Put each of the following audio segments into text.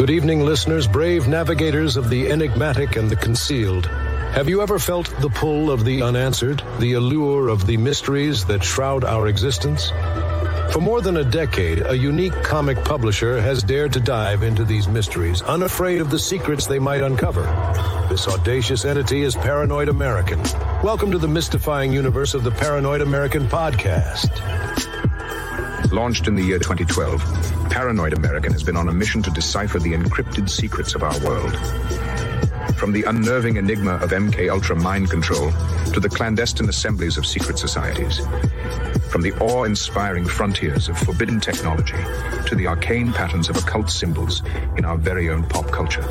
Good evening, listeners, brave navigators of the enigmatic and the concealed. Have you ever felt the pull of the unanswered, the allure of the mysteries that shroud our existence? For more than a decade, a unique comic publisher has dared to dive into these mysteries, unafraid of the secrets they might uncover. This audacious entity is Paranoid American. Welcome to the mystifying universe of the Paranoid American podcast. Launched in the year 2012, Paranoid American has been on a mission to decipher the encrypted secrets of our world. From the unnerving enigma of MK Ultra mind control to the clandestine assemblies of secret societies. From the awe-inspiring frontiers of forbidden technology to the arcane patterns of occult symbols in our very own pop culture.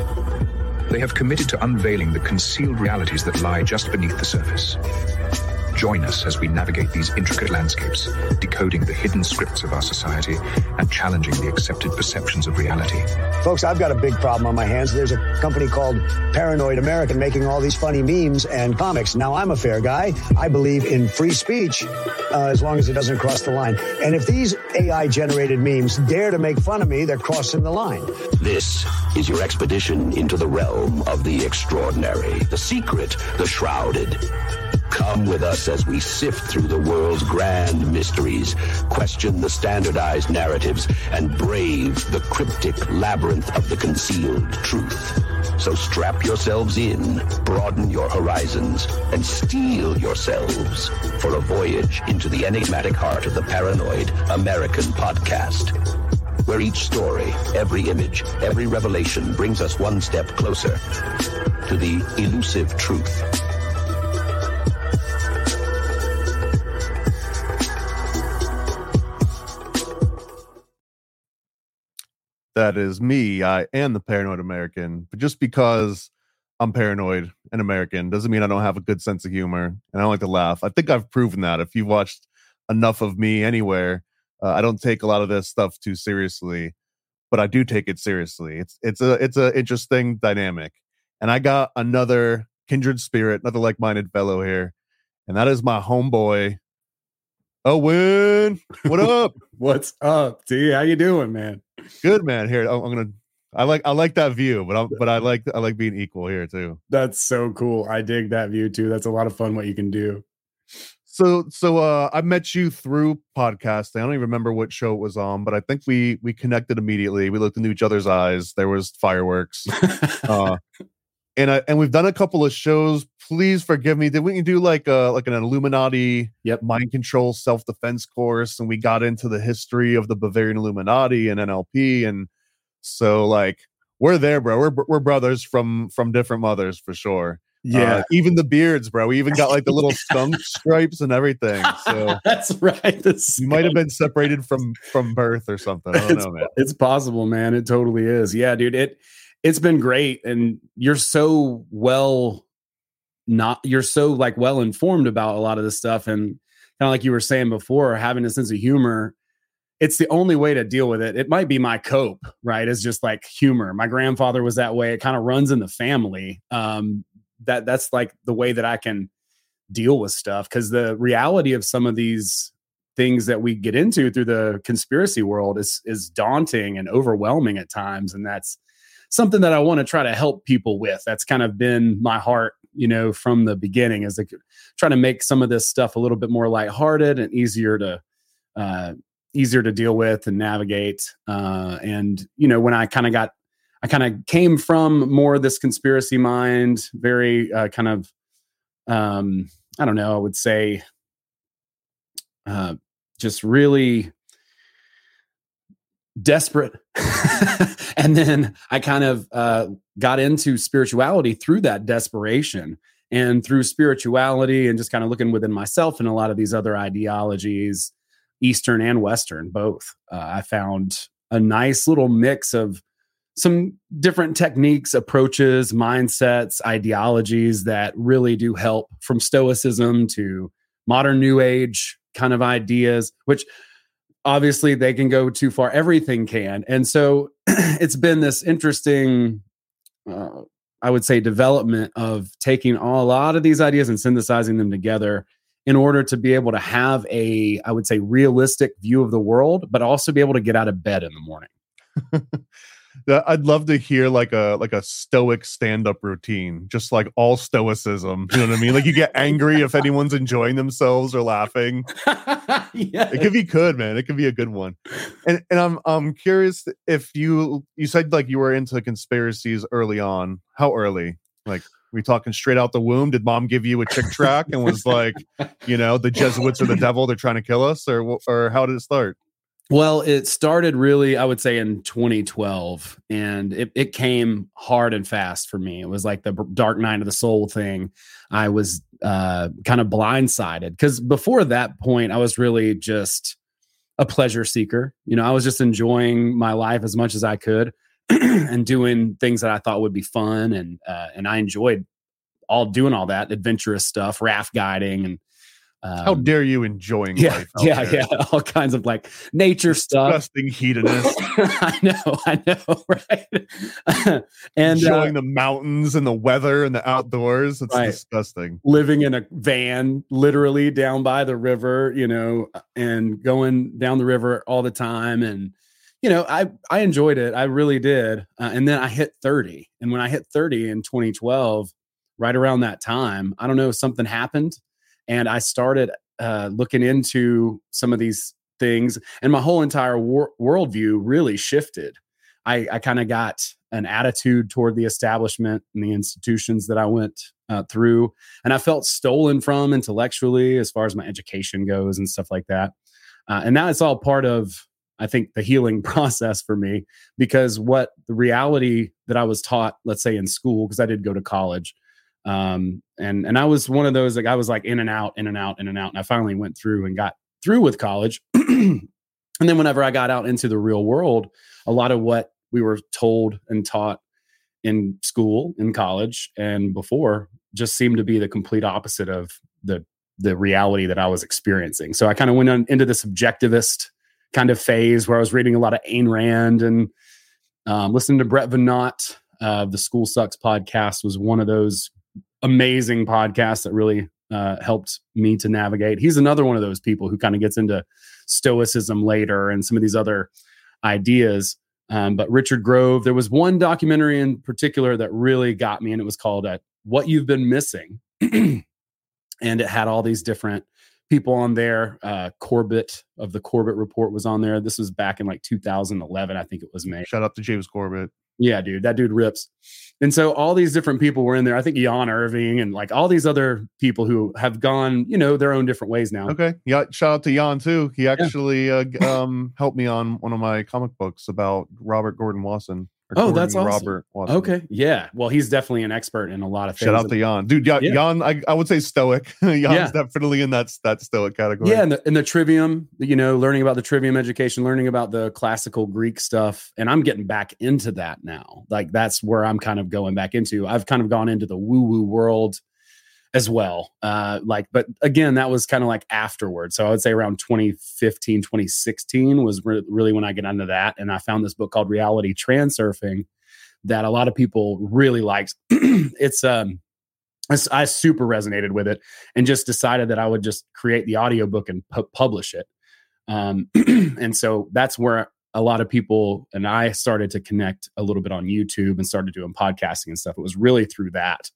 They have committed to unveiling the concealed realities that lie just beneath the surface. Join us as we navigate these intricate landscapes, decoding the hidden scripts of our society and challenging the accepted perceptions of reality. Folks, I've got a big problem on my hands. There's a company called Paranoid American making all these funny memes and comics. Now, I'm a fair guy. I believe in free speech uh, as long as it doesn't cross the line. And if these AI generated memes dare to make fun of me, they're crossing the line. This is your expedition into the realm of the extraordinary, the secret, the shrouded. Come with us as we sift through the world's grand mysteries, question the standardized narratives, and brave the cryptic labyrinth of the concealed truth. So strap yourselves in, broaden your horizons, and steel yourselves for a voyage into the enigmatic heart of the Paranoid American podcast. Where each story, every image, every revelation brings us one step closer to the elusive truth. That is me. I am the paranoid American. But just because I'm paranoid and American doesn't mean I don't have a good sense of humor and I don't like to laugh. I think I've proven that. If you've watched enough of me anywhere, uh, I don't take a lot of this stuff too seriously, but I do take it seriously. It's it's a it's a interesting dynamic, and I got another kindred spirit, another like-minded fellow here, and that is my homeboy. Owen, what up? What's up, T? How you doing, man? Good man. Here, I'm gonna. I like I like that view, but I'm but I like I like being equal here too. That's so cool. I dig that view too. That's a lot of fun. What you can do. So so uh I met you through podcasting. I don't even remember what show it was on, but I think we we connected immediately. We looked into each other's eyes. There was fireworks. uh and I and we've done a couple of shows. Please forgive me. Did we do like a like an Illuminati yep. mind control self defense course? And we got into the history of the Bavarian Illuminati and NLP. And so like we're there, bro. We're we're brothers from from different mothers for sure. Yeah, uh, even the beards, bro. We even got like the little skunk stripes and everything. So that's right. You might have been separated from from birth or something. I don't it's, know, man. It's possible, man. It totally is. Yeah, dude. It it's been great and you're so well not you're so like well informed about a lot of this stuff and kind of like you were saying before having a sense of humor it's the only way to deal with it. It might be my cope right it's just like humor. My grandfather was that way. It kind of runs in the family. Um that that's like the way that i can deal with stuff because the reality of some of these things that we get into through the conspiracy world is is daunting and overwhelming at times and that's something that I want to try to help people with. That's kind of been my heart, you know, from the beginning is like trying to make some of this stuff a little bit more lighthearted and easier to uh, easier to deal with and navigate. Uh, and you know, when I kind of got, I kind of came from more of this conspiracy mind, very uh, kind of, um, I don't know, I would say, uh, just really desperate. and then I kind of uh, got into spirituality through that desperation and through spirituality and just kind of looking within myself and a lot of these other ideologies, Eastern and Western, both. Uh, I found a nice little mix of some different techniques, approaches, mindsets, ideologies that really do help from Stoicism to modern New Age kind of ideas, which obviously they can go too far. Everything can. And so it's been this interesting uh, I would say, development of taking a lot of these ideas and synthesizing them together in order to be able to have a, I would say, realistic view of the world, but also be able to get out of bed in the morning. I'd love to hear like a like a stoic stand-up routine, just like all stoicism. You know what I mean? Like you get angry if anyone's enjoying themselves or laughing. yeah. It could be good, man. It could be a good one. And and I'm I'm curious if you you said like you were into conspiracies early on. How early? Like we talking straight out the womb? Did mom give you a Chick track and was like, you know, the Jesuits are the devil, they're trying to kill us, or or how did it start? Well, it started really, I would say, in 2012, and it, it came hard and fast for me. It was like the dark night of the soul thing. I was uh, kind of blindsided because before that point, I was really just a pleasure seeker. You know, I was just enjoying my life as much as I could and doing things that I thought would be fun, and uh, and I enjoyed all doing all that adventurous stuff, raft guiding, and um, How dare you enjoying yeah, life? Yeah, there. yeah, all kinds of like nature stuff. Disgusting hedonist. I know, I know, right? and showing uh, the mountains and the weather and the outdoors. It's right. disgusting. Living in a van, literally down by the river, you know, and going down the river all the time. And you know, I I enjoyed it. I really did. Uh, and then I hit 30, and when I hit 30 in 2012, right around that time, I don't know, if something happened and I started uh, looking into some of these things, and my whole entire wor- worldview really shifted. I, I kind of got an attitude toward the establishment and the institutions that I went uh, through, and I felt stolen from intellectually as far as my education goes and stuff like that. Uh, and now it's all part of, I think, the healing process for me because what the reality that I was taught, let's say in school, because I did go to college, um, and and I was one of those like I was like in and out, in and out, in and out, and I finally went through and got through with college. and then whenever I got out into the real world, a lot of what we were told and taught in school, in college, and before just seemed to be the complete opposite of the the reality that I was experiencing. So I kind of went on, into the subjectivist kind of phase where I was reading a lot of Ayn Rand and um, listening to Brett Veinotte. Uh, the School Sucks podcast was one of those amazing podcast that really uh, helped me to navigate. He's another one of those people who kind of gets into stoicism later and some of these other ideas. Um, but Richard Grove, there was one documentary in particular that really got me, and it was called uh, "What You've Been Missing," and it had all these different people on there. Uh, Corbett of the Corbett Report was on there. This was back in like 2011, I think it was made. Shout out to James Corbett. Yeah, dude, that dude rips. And so all these different people were in there. I think Jan Irvin and like all these other people who have gone, you know, their own different ways now. Okay. Yeah. Shout out to Jan too. He actually yeah. uh, um, helped me on one of my comic books about Robert Gordon Wasson. Oh, that's awesome. Robert Watson. Okay, yeah. Well, he's definitely an expert in a lot of things. Shout out to Jan, dude. Yeah, yeah. Jan, I, I would say stoic. Jan's yeah. definitely in that that stoic category. Yeah, and the, and the trivium, you know, learning about the trivium education, learning about the classical Greek stuff, and I'm getting back into that now. Like that's where I'm kind of going back into. I've kind of gone into the woo woo world as well. Uh, like, but again, that was kind of like afterwards. So I would say around 2015, 2016 was re- really when I get into that. And I found this book called Reality Transurfing that a lot of people really liked. it's, um, I super resonated with it and just decided that I would just create the audiobook and pu- publish it. Um, and so that's where a lot of people and I started to connect a little bit on YouTube and started doing podcasting and stuff. It was really through that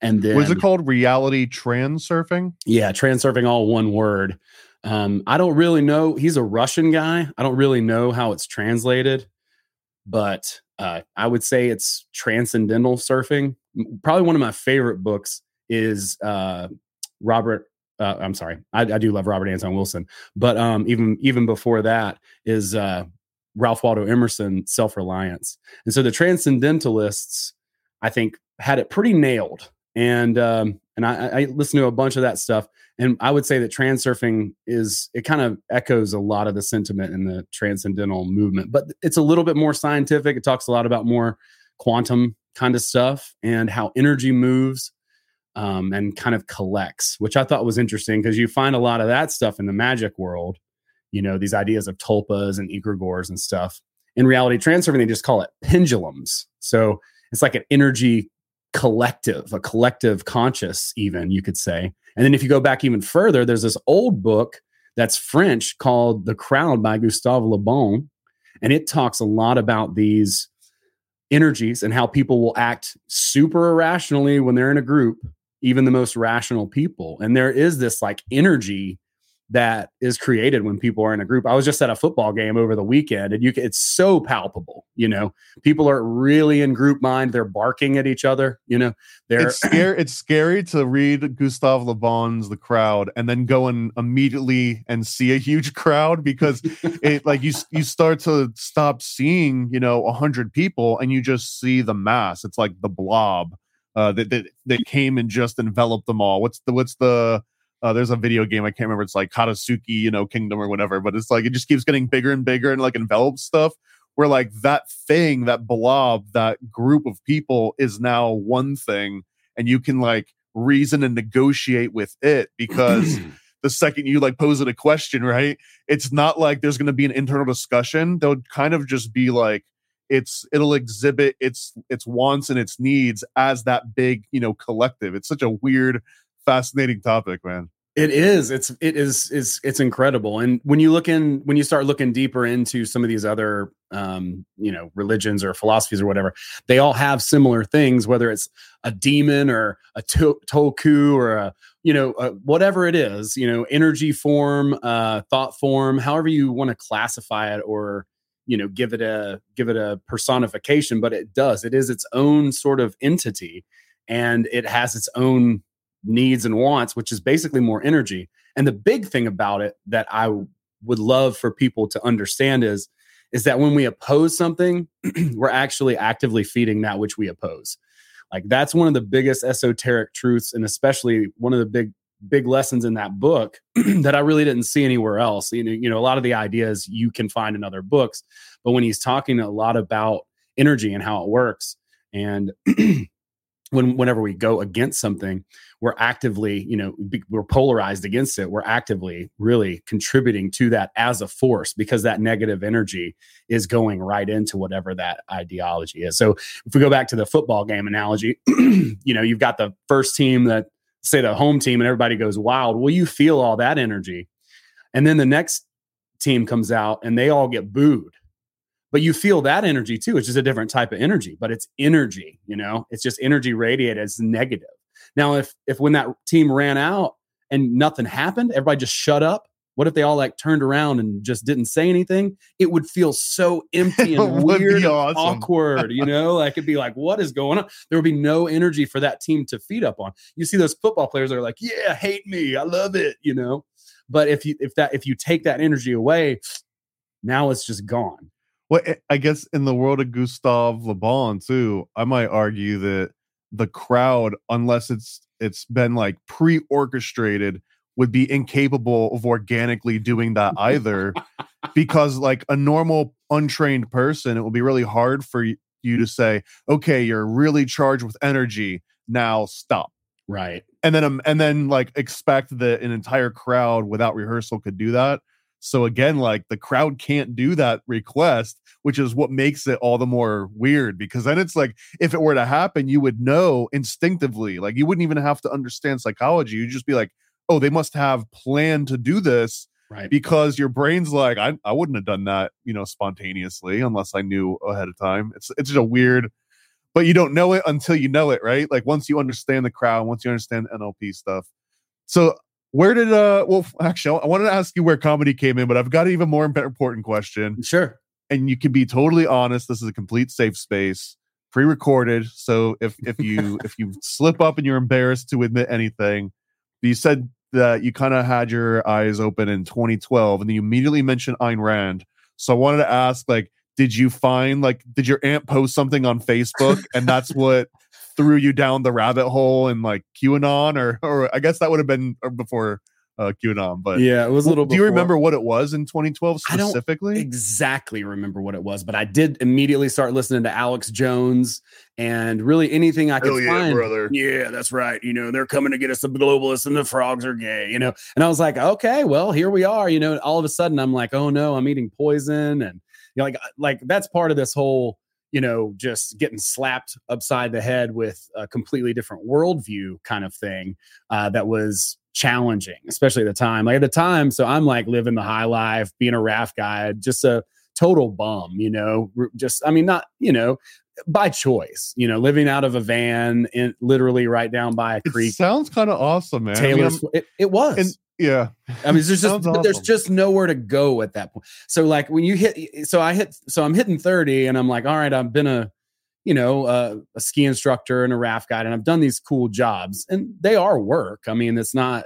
and then was it called reality transurfing? Yeah, transurfing, all one word. Um, I don't really know. He's a Russian guy. I don't really know how it's translated, but uh, I would say it's transcendental surfing. Probably one of my favorite books is uh, Robert. Uh, I'm sorry, I, I, do love Robert Anton Wilson, but um, even even before that is uh, Ralph Waldo Emerson, Self Reliance, and so the Transcendentalists, I think, had it pretty nailed. And um, and I, I listened to a bunch of that stuff, and I would say that transurfing is it kind of echoes a lot of the sentiment in the transcendental movement, but it's a little bit more scientific. It talks a lot about more quantum kind of stuff and how energy moves um, and kind of collects, which I thought was interesting because you find a lot of that stuff in the magic world. You know, these ideas of tulpas and egregores and stuff. In reality, transurfing, they just call it pendulums. So it's like an energy collective, a collective conscious, even you could say. And then if you go back even further, there's this old book that's French called The Crowd by Gustave Le Bon. And it talks a lot about these energies and how people will act super irrationally when they're in a group even the most rational people. And there is this like energy that is created when people are in a group. I was just at a football game over the weekend and you can, it's so palpable, you know. People are really in group mind, they're barking at each other, you know. They're It's scary it's scary to read Gustave Le Bon's The Crowd and then go and immediately and see a huge crowd because it like you you start to stop seeing, you know, a 100 people and you just see the mass. It's like the blob uh, that, that that came and just enveloped them all. What's the what's the uh, there's a video game I can't remember. It's like Katasuki, you know, Kingdom or whatever. But it's like it just keeps getting bigger and bigger and like envelops stuff. Where like that thing, that blob, that group of people is now one thing, and you can like reason and negotiate with it because the second you like pose it a question, right? It's not like there's going to be an internal discussion. They'll kind of just be like, it's it'll exhibit its its wants and its needs as that big you know collective it's such a weird fascinating topic man. It is. It's it is it's it's incredible. And when you look in when you start looking deeper into some of these other um you know religions or philosophies or whatever they all have similar things whether it's a demon or a to- tulku or a you know uh, whatever it is you know energy form uh thought form however you want to classify it or you know give it a give it a personification but it does. It is its own sort of entity and it has its own needs and wants which is basically more energy and the big thing about it that i would love for people to understand is is that when we oppose something we're actually actively feeding that which we oppose like that's one of the biggest esoteric truths and especially one of the big big lessons in that book that I really didn't see anywhere else. You know, you know, a lot of the ideas you can find in other books, but when he's talking a lot about energy and how it works, and when whenever we go against something, we're actively, you know, we're polarized against it. We're actively really contributing to that as a force because that negative energy is going right into whatever that ideology is. So if we go back to the football game analogy, you know, you've got the first team that say the home team and everybody goes wild. Well, you feel all that energy. And then the next team comes out and they all get booed. But you feel that energy too. It's just a different type of energy, but it's energy, you know, it's just energy radiated. It's negative. Now, if if when that team ran out and nothing happened, everybody just shut up, what if they all like turned around and just didn't say anything? It would feel so empty and weird, awesome. awkward, you know? like it'd be like, what is going on? There would be no energy for that team to feed up on. You see those football players that are like, yeah, hate me, I love it, you know. But if you if that if you take that energy away, now it's just gone. Well, eh, I guess in the world of Gustave Le Bon too, I might argue that the crowd, unless it's it's been like pre-orchestrated would be incapable of organically doing that either. Because like a normal untrained person it will be really hard for you to say okay you're really charged with energy now stop. Right. And then um, and then like expect that an entire crowd without rehearsal could do that so again like the crowd can't do that request which is what makes it all the more weird because then it's like if it were to happen you would know instinctively like you wouldn't even have to understand psychology you'd just be like oh, they must have planned to do this. Right. Because your brain's like, I, I wouldn't have done that, you know, spontaneously unless I knew ahead of time. It's it's just a weird, but you don't know it until you know it, right? Like once you understand the crowd, once you understand NLP stuff. So Where did uh? Well, actually, I wanted to ask you where comedy came in, but I've got an even more important question. Sure. And you can be totally honest. This is a complete safe space, pre-recorded. So if if you if you slip up and you're embarrassed to admit anything, you said that you kind of had your eyes open in 2012, and then you immediately mentioned Ayn Rand. So I wanted to ask, like, did you find like did your aunt post something on Facebook, and that's what threw you down the rabbit hole and like QAnon, or or I guess that would have been uh, before uh, QAnon. But yeah, it was a little. Do you remember what it was in 2012 I don't specifically? exactly remember what it was, but I did immediately start listening to Alex Jones and really anything I could Hell yeah, find. brother. Yeah, that's right. You know, they're coming to get us the globalists and the frogs are gay, you know. And I was like, okay, well, here we are. You know, all of a sudden I'm like, oh no, I'm eating poison. And you know, like like that's part of this whole, you know, just getting slapped upside the head with a completely different worldview kind of thing uh, that was challenging, especially at the time. Like at the time, so I'm like living the high life, being a raft guy, just a total bum, you know, just I mean, not, you know, by choice, you know, living out of a van in literally right down by a It creek. sounds kind of awesome, man. I mean, it, it was. and yeah, I mean, there's just Sounds there's just nowhere to go at that point. So like when you hit, so I hit, so I'm hitting 30, and I'm like, all right, I've been a, you know, uh, a ski instructor and a raft guide, and I've done these cool jobs, and they are work. I mean, it's not.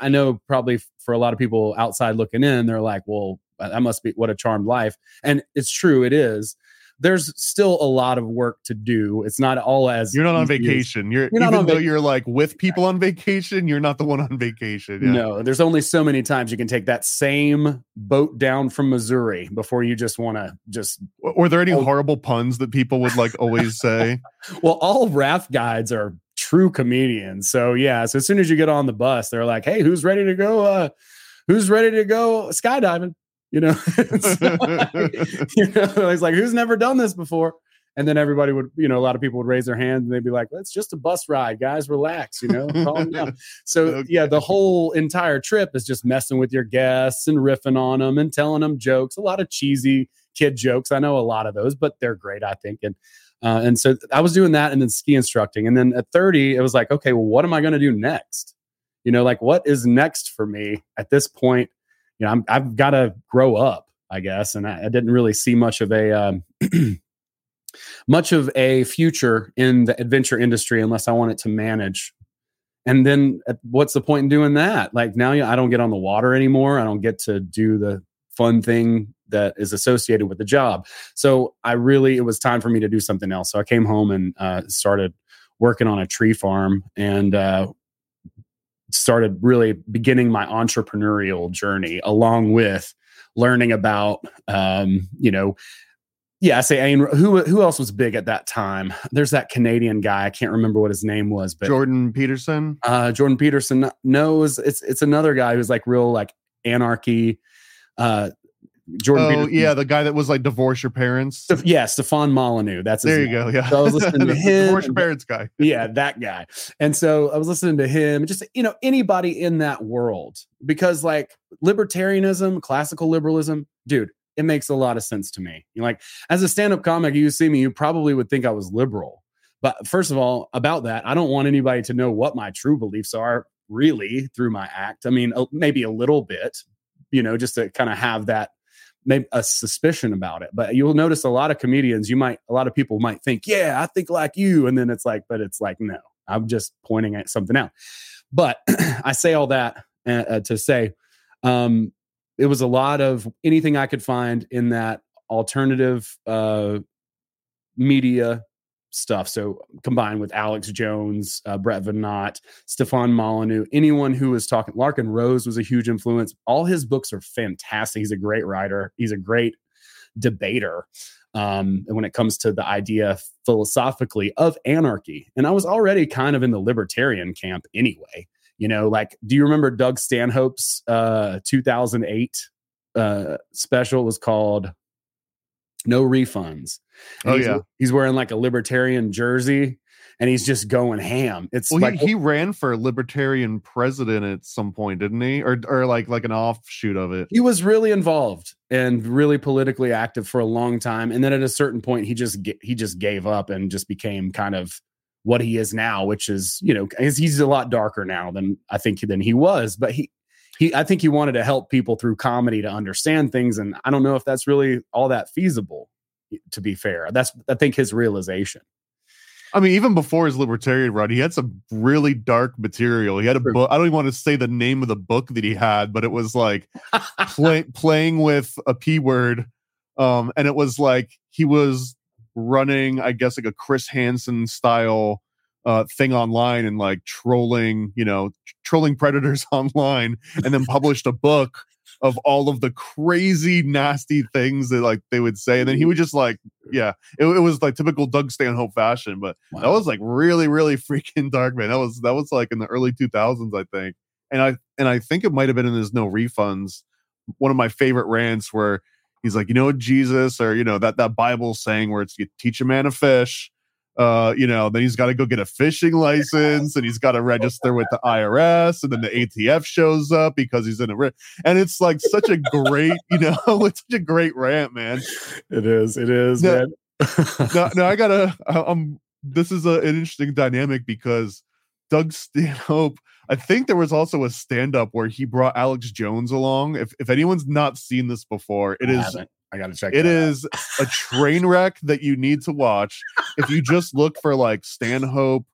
I know probably for a lot of people outside looking in, they're like, well, that must be what a charmed life, and it's true, it is. There's still a lot of work to do. It's not all as you're not on easy as- vacation. You're, You're even though vac- you're like with people on vacation, you're not the one on vacation. Yeah. No, there's only so many times you can take that same boat down from Missouri before you just want to just. Were there any Oh. horrible puns that people would like always say? Well, all raft guides are true comedians. So yeah, so as soon as you get on the bus, they're like, "Hey, who's ready to go? Uh, who's ready to go skydiving?" You know, like- you know, it's like who's never done this before. And then everybody would, you know, a lot of people would raise their hand and they'd be like, "Well, it's just a bus ride, guys. Relax, you know, calm down." So Okay. yeah, the whole entire trip is just messing with your guests and riffing on them and telling them jokes. A lot of cheesy kid jokes. I know a lot of those, but they're great, I think. And uh, and so I was doing that and then ski instructing. And then at 30, it was like, okay, well, what am I going to do next? You know, like what is next for me at this point? You know, I'm, I've got to grow up, I guess. And I, I didn't really see much of a um, much of a future in the adventure industry unless I wanted to manage. And then what's the point in doing that? Like now I don't get on the water anymore. I don't get to do the fun thing that is associated with the job. So I really, it was time for me to do something else. So I came home and uh, started working on a tree farm and uh, started really beginning my entrepreneurial journey along with learning about, um, you know, yeah, I say Ayn. Who who else was big at that time? There's that Canadian guy. I can't remember what his name was, but Jordan Peterson. uh, Jordan Peterson knows it's it's another guy who's like real like anarchy. Uh, Jordan. Oh Peterson. yeah, the guy that was like divorce your parents. Yeah, Stefan Molyneux. That's There you name. go. Yeah, So I was listening to him divorce your parents guy. yeah, that guy. And so I was listening to him, just you know, anybody in that world, because like libertarianism, classical liberalism, dude, it makes a lot of sense to me. You know, like as a stand-up comic, you see me, you probably would think I was liberal. But first of all, about that, I don't want anybody to know what my true beliefs are really through my act. I mean, maybe a little bit, you know, just to kind of have that maybe a suspicion about it. But you'll notice a lot of comedians, you might, a lot of people might think, yeah, I think like you. And then it's like, but it's like, no, I'm just pointing at something out. But I say all that uh, uh, to say, um, it was a lot of anything I could find in that alternative uh, media stuff. So combined with Alex Jones, uh, Brett Veinotte, Stefan Molyneux, anyone who was talking, Larken Rose was a huge influence. All his books are fantastic. He's a great writer. He's a great debater. Um, and when it comes to the idea philosophically of anarchy, and I was already kind of in the libertarian camp anyway. You know, like, do you remember Doug Stanhope's uh, 2008 uh, special? It was called "No Refunds." And Oh, he's, yeah. he's wearing like a libertarian jersey, and he's just going ham. It's Well, like he, he ran for libertarian president at some point, didn't he? Or or like like an offshoot of it. he was really involved and really politically active for a long time and then at a certain point he just he just gave up and just became kind of what he is now, which is, you know, he's a lot darker now than I think than he was, but he he I think he wanted to help people through comedy to understand things and I don't know if that's really all that feasible to be fair. That's I think his realization. I mean, even before his libertarian run, he had some really dark material. He had a book. I don't even want to say the name of the book that he had, but it was like play, playing with a p word, um, and it was like he was running, I guess, like a Chris Hansen style uh, thing online and like trolling, you know, trolling predators online, and then published a book of all of the crazy nasty things that like they would say and then he would just like yeah it, it was like typical doug stanhope fashion but wow. that was like really really freaking dark man that was that was like in the early 2000s i think and i and i think it might have been in his no refunds one of my favorite rants where he's like you know jesus or you know that that bible saying where it's you teach a man a fish uh, you know, then he's got to go get a fishing license and he's got to register with the IRS and then the ATF shows up because he's in a ri- and it's like such a great, you know, it's such a great rant, man. It is, it is, no, man. no, no, I gotta I'm this is a, an interesting dynamic because Doug Stanhope, I think there was also a stand-up where he brought Alex Jones along. If if anyone's not seen this before, it I is haven't. I got to check. It is a train wreck that you need to watch. If you just look for like Stanhope,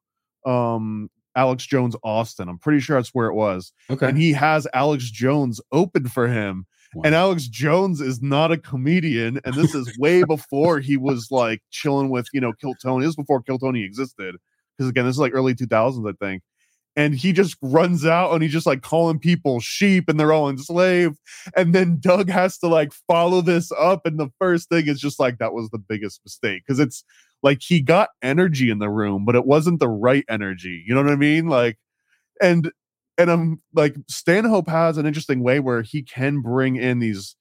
um, Alex Jones, Austin, I'm pretty sure that's where it was. Okay. And he has Alex Jones open for him. Wow. And Alex Jones is not a comedian. And this is way before he was like chilling with, you know, Kill Tony. This is before Kill Tony existed. Because again, this is like early 2000s, I think and he just runs out and he's just like calling people sheep and they're all enslaved and then doug has to like follow this up and the first thing is just like that was the biggest mistake because it's like he got energy in the room but it wasn't the right energy you know what i mean? Like and and i'm like stanhope has an interesting way where he can bring in these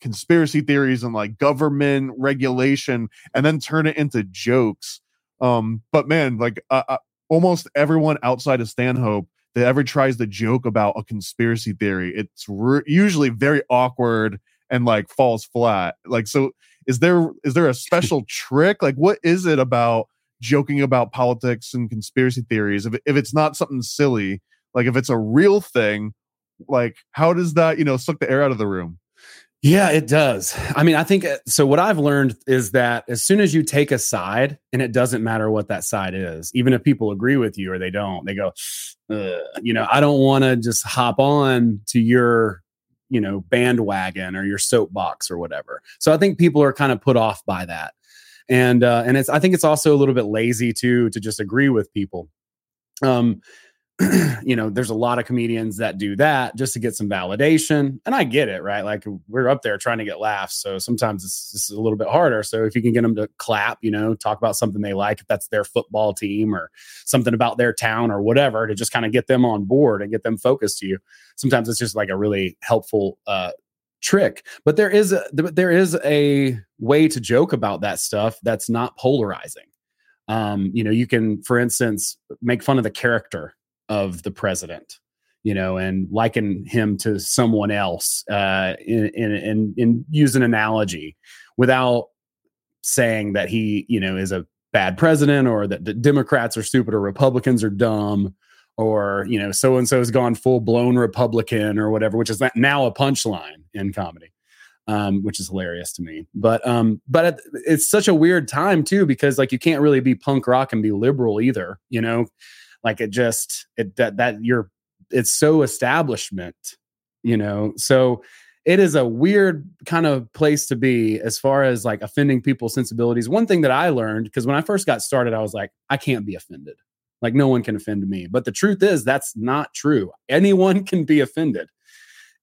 conspiracy theories and like government regulation and then turn it into jokes um but man like uh, almost everyone outside of Stanhope that ever tries to joke about a conspiracy theory, it's re- usually very awkward and like falls flat. Like, so is there is there a special trick? Like, what is it about joking about politics and conspiracy theories? If if it's not something silly, like if it's a real thing, like how does that you know suck the air out of the room? Yeah, it does. I mean, I think uh, so. What I've learned is that as soon as you take a side, and it doesn't matter what that side is, even if people agree with you or they don't, they go, you know, I don't want to just hop on to your, you know, bandwagon or your soapbox or whatever. So I think people are kind of put off by that, and uh, and it's I think it's also a little bit lazy too to just agree with people. Um, you know, there's a lot of comedians that do that just to get some validation. And I get it, right? Like we're up there trying to get laughs. So sometimes it's just a little bit harder. So if you can get them to clap, you know, talk about something they like, if that's their football team or something about their town or whatever, to just kind of get them on board and get them focused to you. Sometimes it's just like a really helpful uh, trick. But there is a, there is a way to joke about that stuff that's not polarizing. Um, you know, you can, for instance, make fun of the character of the president you know and liken him to someone else uh in in in, use an analogy without saying that he you know is a bad president or that the democrats are stupid or republicans are dumb or you know so and so has gone full blown republican or whatever which is now a punchline in comedy um, which is hilarious to me. But um, but it's such a weird time too because like you can't really be punk rock and be liberal either. You know, like it just it that that you're it's so establishment you know? So it is a weird kind of place to be as far as like offending people's sensibilities. One thing that i learned because when i first got started i was like i can't be offended. Like no one can offend me. But the truth is that's not true. Anyone can be offended.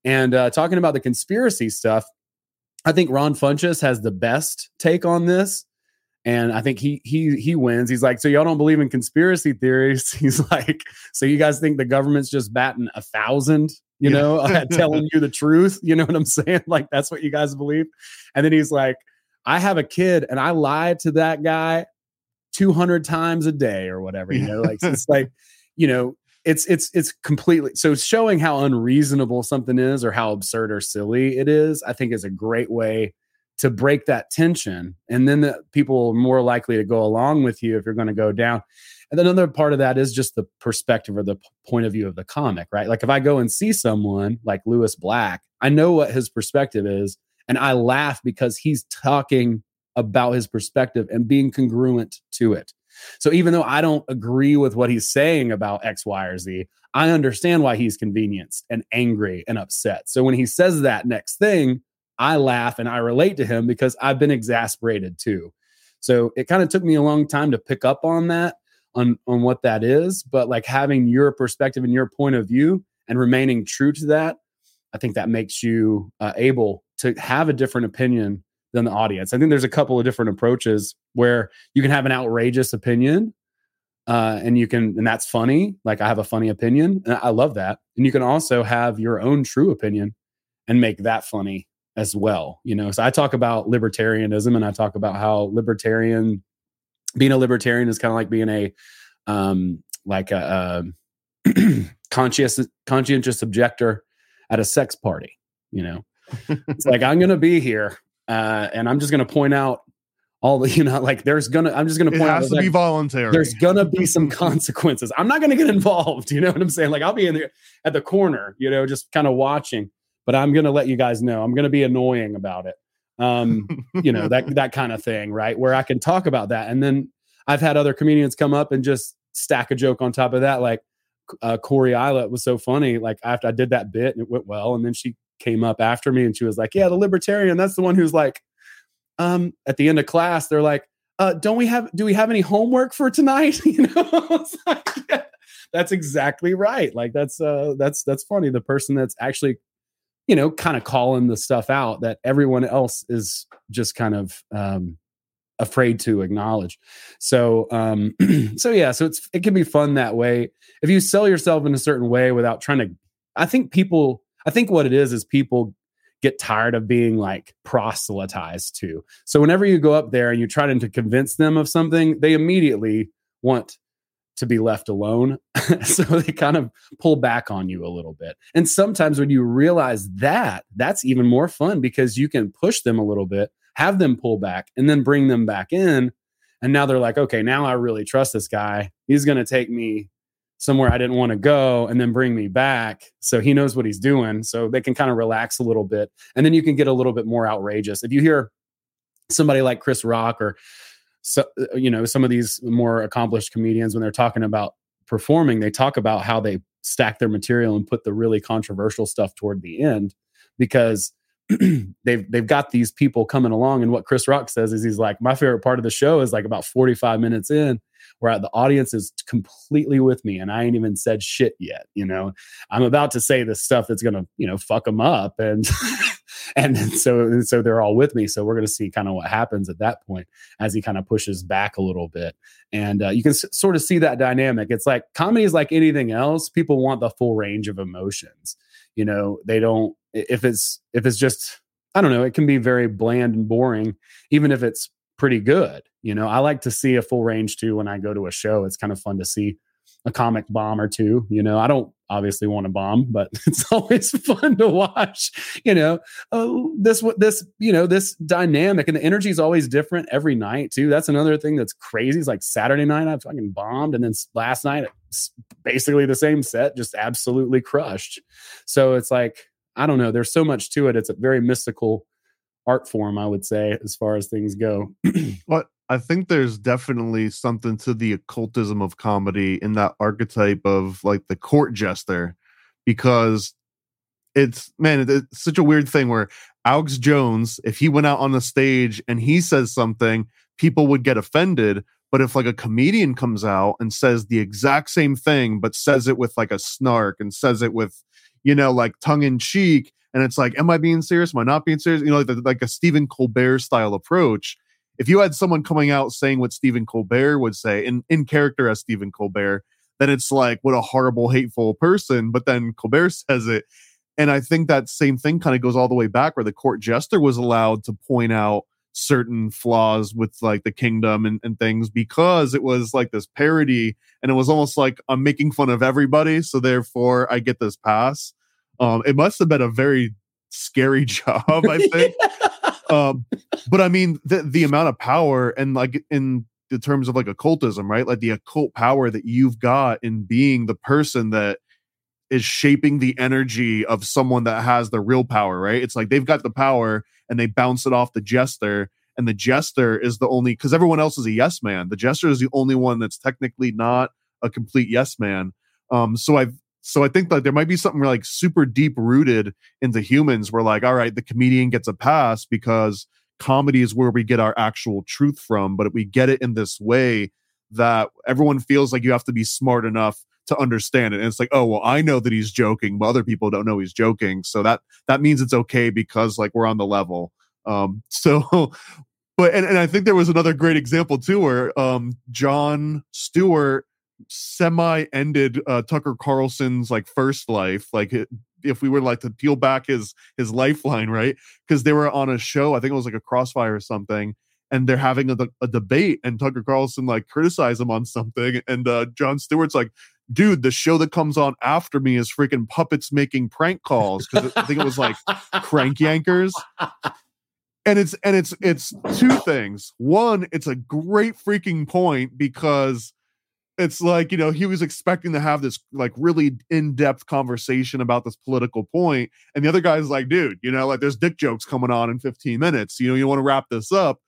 And uh, talking about the conspiracy stuff i think ron funches has the best take on this and I think he he he wins. He's like, so y'all don't believe in conspiracy theories? He's like, so you guys think the government's just batting a thousand, you yeah. know, telling you the truth? You know what I'm saying? Like that's what you guys believe. And then he's like, I have a kid, and I lied to that guy 200 times a day or whatever. You know, like it's like, you know, it's it's it's completely so showing how unreasonable something is or how absurd or silly it is. I think is a great way to break that tension. And then the people are more likely to go along with you if you're going to go down. And then another part of that is just the perspective or the point of view of the comic, right? Like if I go and see someone like Lewis Black, I know what his perspective is. And I laugh because he's talking about his perspective and being congruent to it. So even though I don't agree with what he's saying about X, Y, or Z, I understand why he's convenienced and angry and upset. So when he says that next thing, I laugh and I relate to him because I've been exasperated too. So it kind of took me a long time to pick up on that, on on what that is. But like having your perspective and your point of view and remaining true to that, I think that makes you uh, able to have a different opinion than the audience. I think there's a couple of different approaches where you can have an outrageous opinion uh, and you can and that's funny like i have a funny opinion and i love that and you can also have your own true opinion and make that funny as well you know? So i talk about libertarianism and i talk about how libertarian being a libertarian is kind of like being a um like a, a conscientious conscientious objector at a sex party you know? It's like i'm gonna be here uh, and I'm just going to point out all the you know? Like there's gonna i'm just gonna point it has out to like, be voluntary. There's gonna be some consequences. I'm not gonna get involved you know what i'm saying? Like i'll be in the at the corner you know just kind of watching but i'm gonna let you guys know i'm gonna be annoying about it um you know that that kind of thing right where i can talk about that and then i've had other comedians come up and just stack a joke on top of that like uh, Corey Islet was so funny. Like after I did that bit and it went well, and then she came up after me and she was like, "Yeah, the libertarian. That's the one who's like, um, at the end of class, they're like, uh, don't we have, do we have any homework for tonight? you know, like, yeah, that's exactly right. Like that's, uh, that's, that's funny. The person that's actually, you know, kind of calling the stuff out that everyone else is just kind of, um, afraid to acknowledge. So, um, so yeah, so it's, it can be fun that way. If you sell yourself in a certain way without trying to, I think people, I think what it is, is people get tired of being like proselytized to. So whenever you go up there and you try to convince them of something, they immediately want to be left alone. so they kind of pull back on you a little bit. And sometimes when you realize that, that's even more fun because you can push them a little bit, have them pull back, and then bring them back in. And now they're like, okay, now I really trust this guy. He's going to take me somewhere I didn't want to go and then bring me back. So he knows what he's doing. So they can kind of relax a little bit. And then you can get a little bit more outrageous. If you hear somebody like Chris Rock or so, you know some of these more accomplished comedians when they're talking about performing, they talk about how they stack their material and put the really controversial stuff toward the end because they've they've got these people coming along and what Chris Rock says is he's like my favorite part of the show is like about 45 minutes in where the audience is completely with me and I ain't even said shit yet. You know, I'm about to say the stuff that's going to, you know, fuck them up. And, and so, and so they're all with me. So we're going to see kind of what happens at that point as he kind of pushes back a little bit. And uh, you can s- sort of see that dynamic. It's like comedy is like anything else. People want the full range of emotions. You know, they don't, if it's, if it's just, I don't know, it can be very bland and boring, even if it's pretty good. You know, I like to see a full range too when I go to a show. It's kind of fun to see a comic bomb or two. You know, I don't obviously want to bomb, but it's always fun to watch. You know, uh, this this you know this dynamic and the energy is always different every night too. That's another thing that's crazy. It's like Saturday night I fucking bombed, and then last night basically the same set, just absolutely crushed. So it's like I don't know. There's so much to it. It's a very mystical art form, I would say, as far as things go. But I think there's definitely something to the occultism of comedy in that archetype of like the court jester, because it's man, it's such a weird thing where Alex Jones, if he went out on the stage and he says something, people would get offended. But if like a comedian comes out and says the exact same thing, but says it with like a snark and says it with, you know, like tongue in cheek, and it's like, am I being serious? Am I not being serious? You know, like, like a Stephen Colbert style approach. If you had someone coming out saying what Stephen Colbert would say in, in character as Stephen Colbert, then it's like, what a horrible, hateful person. But then Colbert says it. And I think that same thing kind of goes all the way back where the court jester was allowed to point out certain flaws with like the kingdom and, and things because it was like this parody and it was almost like I'm making fun of everybody. So therefore I get this pass. Um, it must have been a very scary job, I think. Um, but I mean the the amount of power and like in the terms of like occultism, right? Like the occult power that you've got in being the person that is shaping the energy of someone that has the real power, right? It's like they've got the power and they bounce it off the jester and the jester is the only because everyone else is a yes man. The jester is the only one that's technically not a complete yes man. Um, so I've so I think that there might be something like super deep rooted into humans where like, all right, the comedian gets a pass because comedy is where we get our actual truth from, but we get it in this way that everyone feels like you have to be smart enough to understand it. And it's like, oh well, I know that he's joking, but other people don't know he's joking. So that that means it's okay because like we're on the level. Um, so, but and, and I think there was another great example too, where um, Jon Stewart semi ended uh, Tucker Carlson's like first life, like if we were like to peel back his his lifeline, right? Because they were on a show, I think it was like a Crossfire or something, and they're having a, a debate, and Tucker Carlson like criticized him on something, and uh, Jon Stewart's like, dude, the show that comes on after me is freaking puppets making prank calls because I think it was like Crank Yankers and it's and it's it's two things one it's a great freaking point because it's like you know he was expecting to have this like really in-depth conversation about this political point and the other guy's like dude you know like there's dick jokes coming on in 15 minutes you know you want to wrap this up?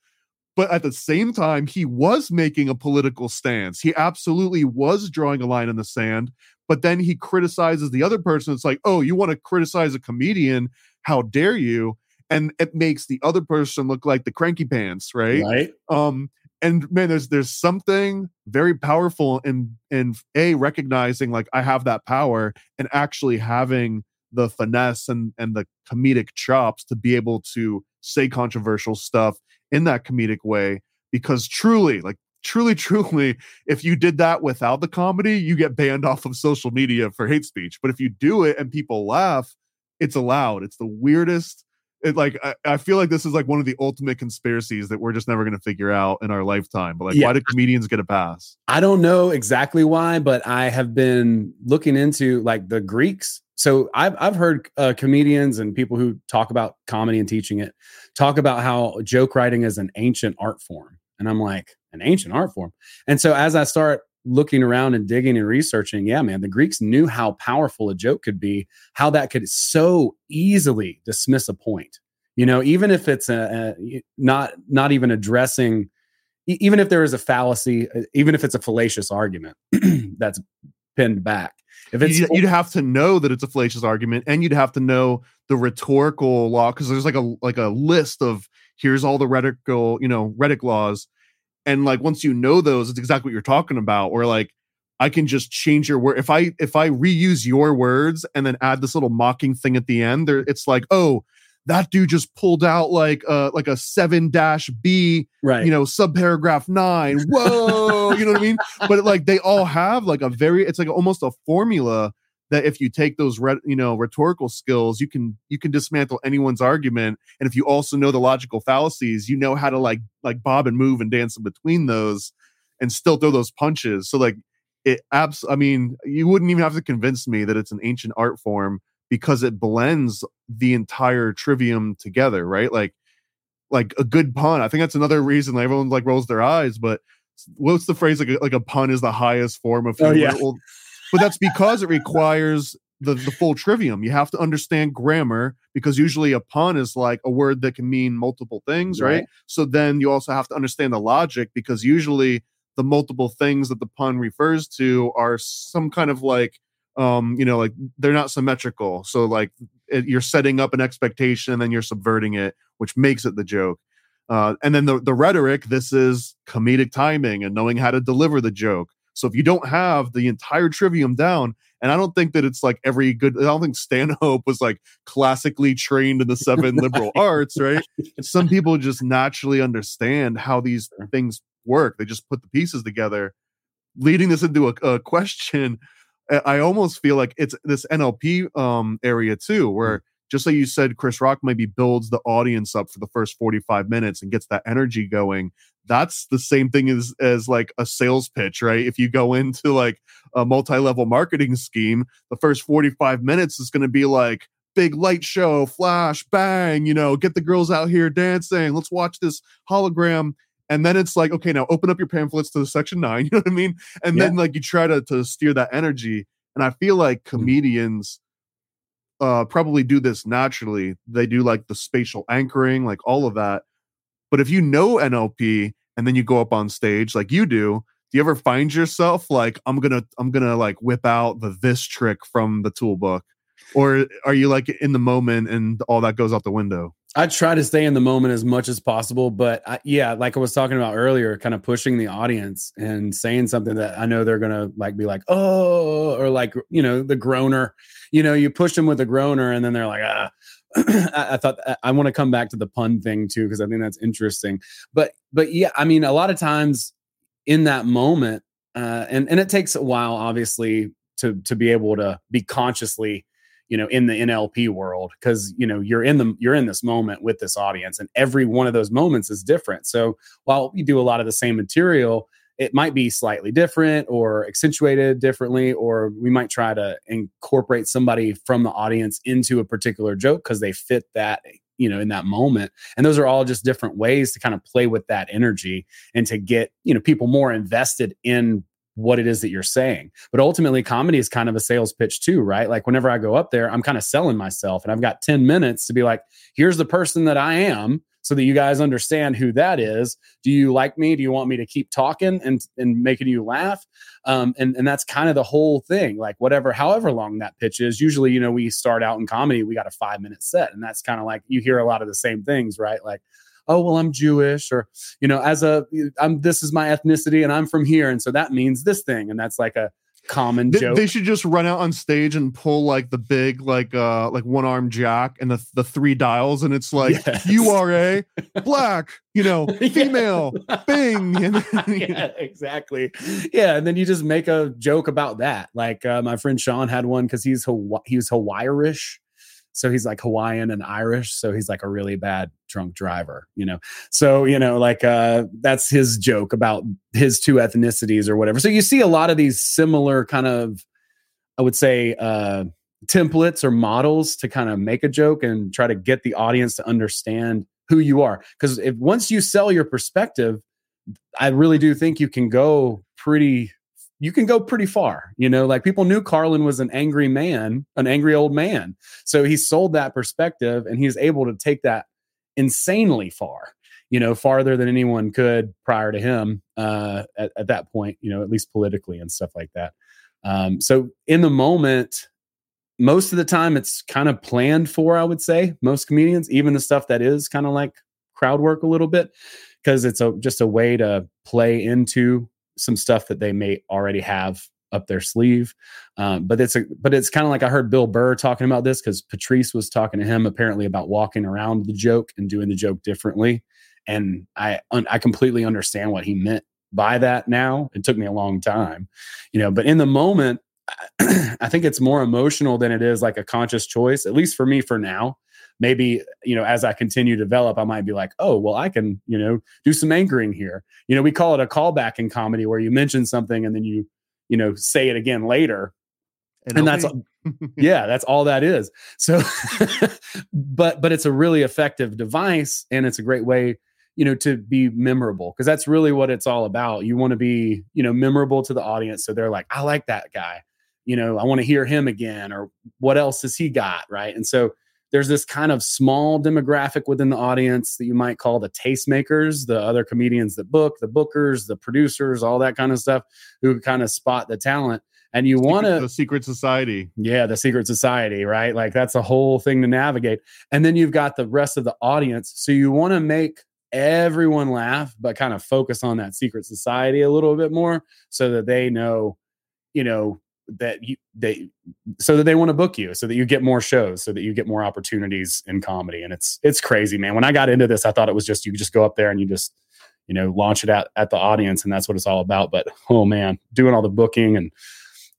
But at the same time he was making a political stance. He absolutely was drawing a line in the sand but then he criticizes the other person. It's like oh you want to criticize a comedian? How dare you? And it makes the other person look like the cranky pants, right? Right. Um, and man, there's there's something very powerful in in a recognizing like I have that power and actually having the finesse and and the comedic chops to be able to say controversial stuff in that comedic way. Because truly like truly truly if you did that without the comedy you get banned off of social media for hate speech. But if you do it and people laugh it's allowed. It's the weirdest it like I, I, feel like this is like one of the ultimate conspiracies that we're just never going to figure out in our lifetime. But like, yeah. why do comedians get a pass? I don't know exactly why, but I have been looking into like the Greeks. So I've I've heard uh, comedians and people who talk about comedy and teaching it talk about how joke writing is an ancient art form, and I'm like an ancient art form. And so as I start looking around and digging and researching, yeah, man, the Greeks knew how powerful a joke could be, how that could so easily dismiss a point. You know, even if it's a, a not not even addressing, even if there is a fallacy, uh, even if it's a fallacious argument that's pinned back. If it's you'd, you'd have to know that it's a fallacious argument, and you'd have to know the rhetorical law because there's like a like a list of here's all the rhetorical you know rhetoric laws and like once you know those it's exactly what you're talking about or like i can just change your word. If i if i reuse your words and then add this little mocking thing at the end there it's like oh that dude just pulled out like uh like a seven dash b right. you know subparagraph nine. Whoa you know what i mean? But like they all have like a very it's like almost a formula that if you take those re- you know rhetorical skills you can you can dismantle anyone's argument. And if you also know the logical fallacies you know how to like like bob and move and dance in between those and still throw those punches. So like it abs i mean you wouldn't even have to convince me that it's an ancient art form because it blends the entire trivium together right? Like like a good pun. I think that's another reason like, everyone like rolls their eyes but what's the phrase like a, like a pun is the highest form of oh, humor? oh, yeah. well, but that's because it requires the, the full trivium. You have to understand grammar because usually a pun is like a word that can mean multiple things, right? right? So then you also have to understand the logic because usually the multiple things that the pun refers to are some kind of like um you know like they're not symmetrical so like it, you're setting up an expectation and then you're subverting it which makes it the joke uh, and then the, the rhetoric this is comedic timing and knowing how to deliver the joke so if you don't have the entire trivium down, and I don't think that it's like every good, I don't think Stanhope was like classically trained in the seven liberal arts, right? Some people just naturally understand how these things work. They just put the pieces together. Leading this into a, a question, I almost feel like it's this NLP um, area too, where just like you said, Chris Rock maybe builds the audience up for the first 45 minutes and gets that energy going. That's the same thing as as like a sales pitch, right? If you go into like a multi-level marketing scheme, the first 45 minutes is going to be like big light show, flash, bang, you know, get the girls out here dancing. Let's watch this hologram. And then it's like, okay, now open up your pamphlets to the section nine. You know what I mean? And Yeah. then like you try to to steer that energy. And I feel like Mm-hmm. comedians uh probably do this naturally. They do like the spatial anchoring, like all of that. But if you know NLP and then you go up on stage like you do, do you ever find yourself like I'm gonna I'm gonna like whip out the this trick from the toolbook? Or are you like in the moment and all that goes out the window? I try to stay in the moment as much as possible, but I, yeah, like I was talking about earlier, kind of pushing the audience and saying something that I know they're gonna like be like, oh, or like you know the groaner, you know, you push them with a groaner, and then they're like, ah. I, I thought I, I want to come back to the pun thing too because I think that's interesting, but but yeah, I mean, a lot of times in that moment, uh, and and it takes a while, obviously, to to be able to be consciously you know in the nlp world because you know you're in the you're in this moment with this audience and every one of those moments is different. So while we do a lot of the same material it might be slightly different or accentuated differently or we might try to incorporate somebody from the audience into a particular joke because they fit that you know in that moment. And those are all just different ways to kind of play with that energy and to get you know people more invested in what it is that you're saying. But ultimately, comedy is kind of a sales pitch too, right? Like whenever I go up there, I'm kind of selling myself and I've got 10 minutes to be like, here's the person that I am so that you guys understand who that is. Do you like me? Do you want me to keep talking and, and making you laugh? Um, and, and that's kind of the whole thing. Like whatever, however long that pitch is, usually, you know, we start out in comedy, we got a five minute set. And that's kind of like you hear a lot of the same things, right? Like, oh well i'm jewish or you know as a i'm this is my ethnicity and i'm from here. And so that means this thing. And that's like a common They, joke. they should just run out on stage and pull like the big like uh like one arm jack and the the three dials. And it's like Yes. you are a black you know female bing yeah, exactly. Yeah, and then you just make a joke about that. Like uh, my friend Sean had one because he's Hawa- he was so he's like Hawaiian and Irish. So he's like a really bad drunk driver, you know. So you know, like uh, that's his joke about his two ethnicities or whatever. So you see a lot of these similar kind of, I would say, uh, templates or models to kind of make a joke and try to get the audience to understand who you are. Because if once you sell your perspective, I really do think you can go pretty you can go pretty far. You know, like people knew Carlin was an angry man, an angry old man. So he sold that perspective and he's able to take that insanely far, you know, farther than anyone could prior to him uh, at, at that point, you know, at least politically and stuff like that. Um, so in the moment, most of the time it's kind of planned for, I would say, most comedians, even the stuff that is kind of like crowd work a little bit, because it's a, just a way to play into some stuff that they may already have up their sleeve. Um, but it's a, but it's kind of like I heard Bill Burr talking about this because Patrice was talking to him apparently about walking around the joke and doing the joke differently. And I un- I completely understand what he meant by that now. It took me a long time, you know, but in the moment, I think it's more emotional than it is like a conscious choice, at least for me for now. Maybe, you know, as I continue to develop, I might be like, oh, well, I can, you know, do some anchoring here. You know, we call it a callback in comedy where you mention something and then you, you know, say it again later. And that's yeah, that's all that is. So but but it's a really effective device and it's a great way you know to be memorable because that's really what it's all about you want to be you know memorable to the audience so they're like i like that guy you know i want to hear him again or what else has he got right and so there's this kind of small demographic within the audience that you might call the tastemakers the other comedians that book the bookers the producers all that kind of stuff who kind of spot the talent and you want to the secret society yeah, the secret society, right? Like that's a whole thing to navigate. And then you've got the rest of the audience. So you want to make everyone laugh, but kind of focus on that secret society a little bit more so that they know, you know, that you they so that they want to book you so that you get more shows so that you get more opportunities in comedy and it's it's crazy man. When i got into this i thought it was just you just go up there and you just you know launch it at, at the audience and that's what it's all about but oh man doing all the booking and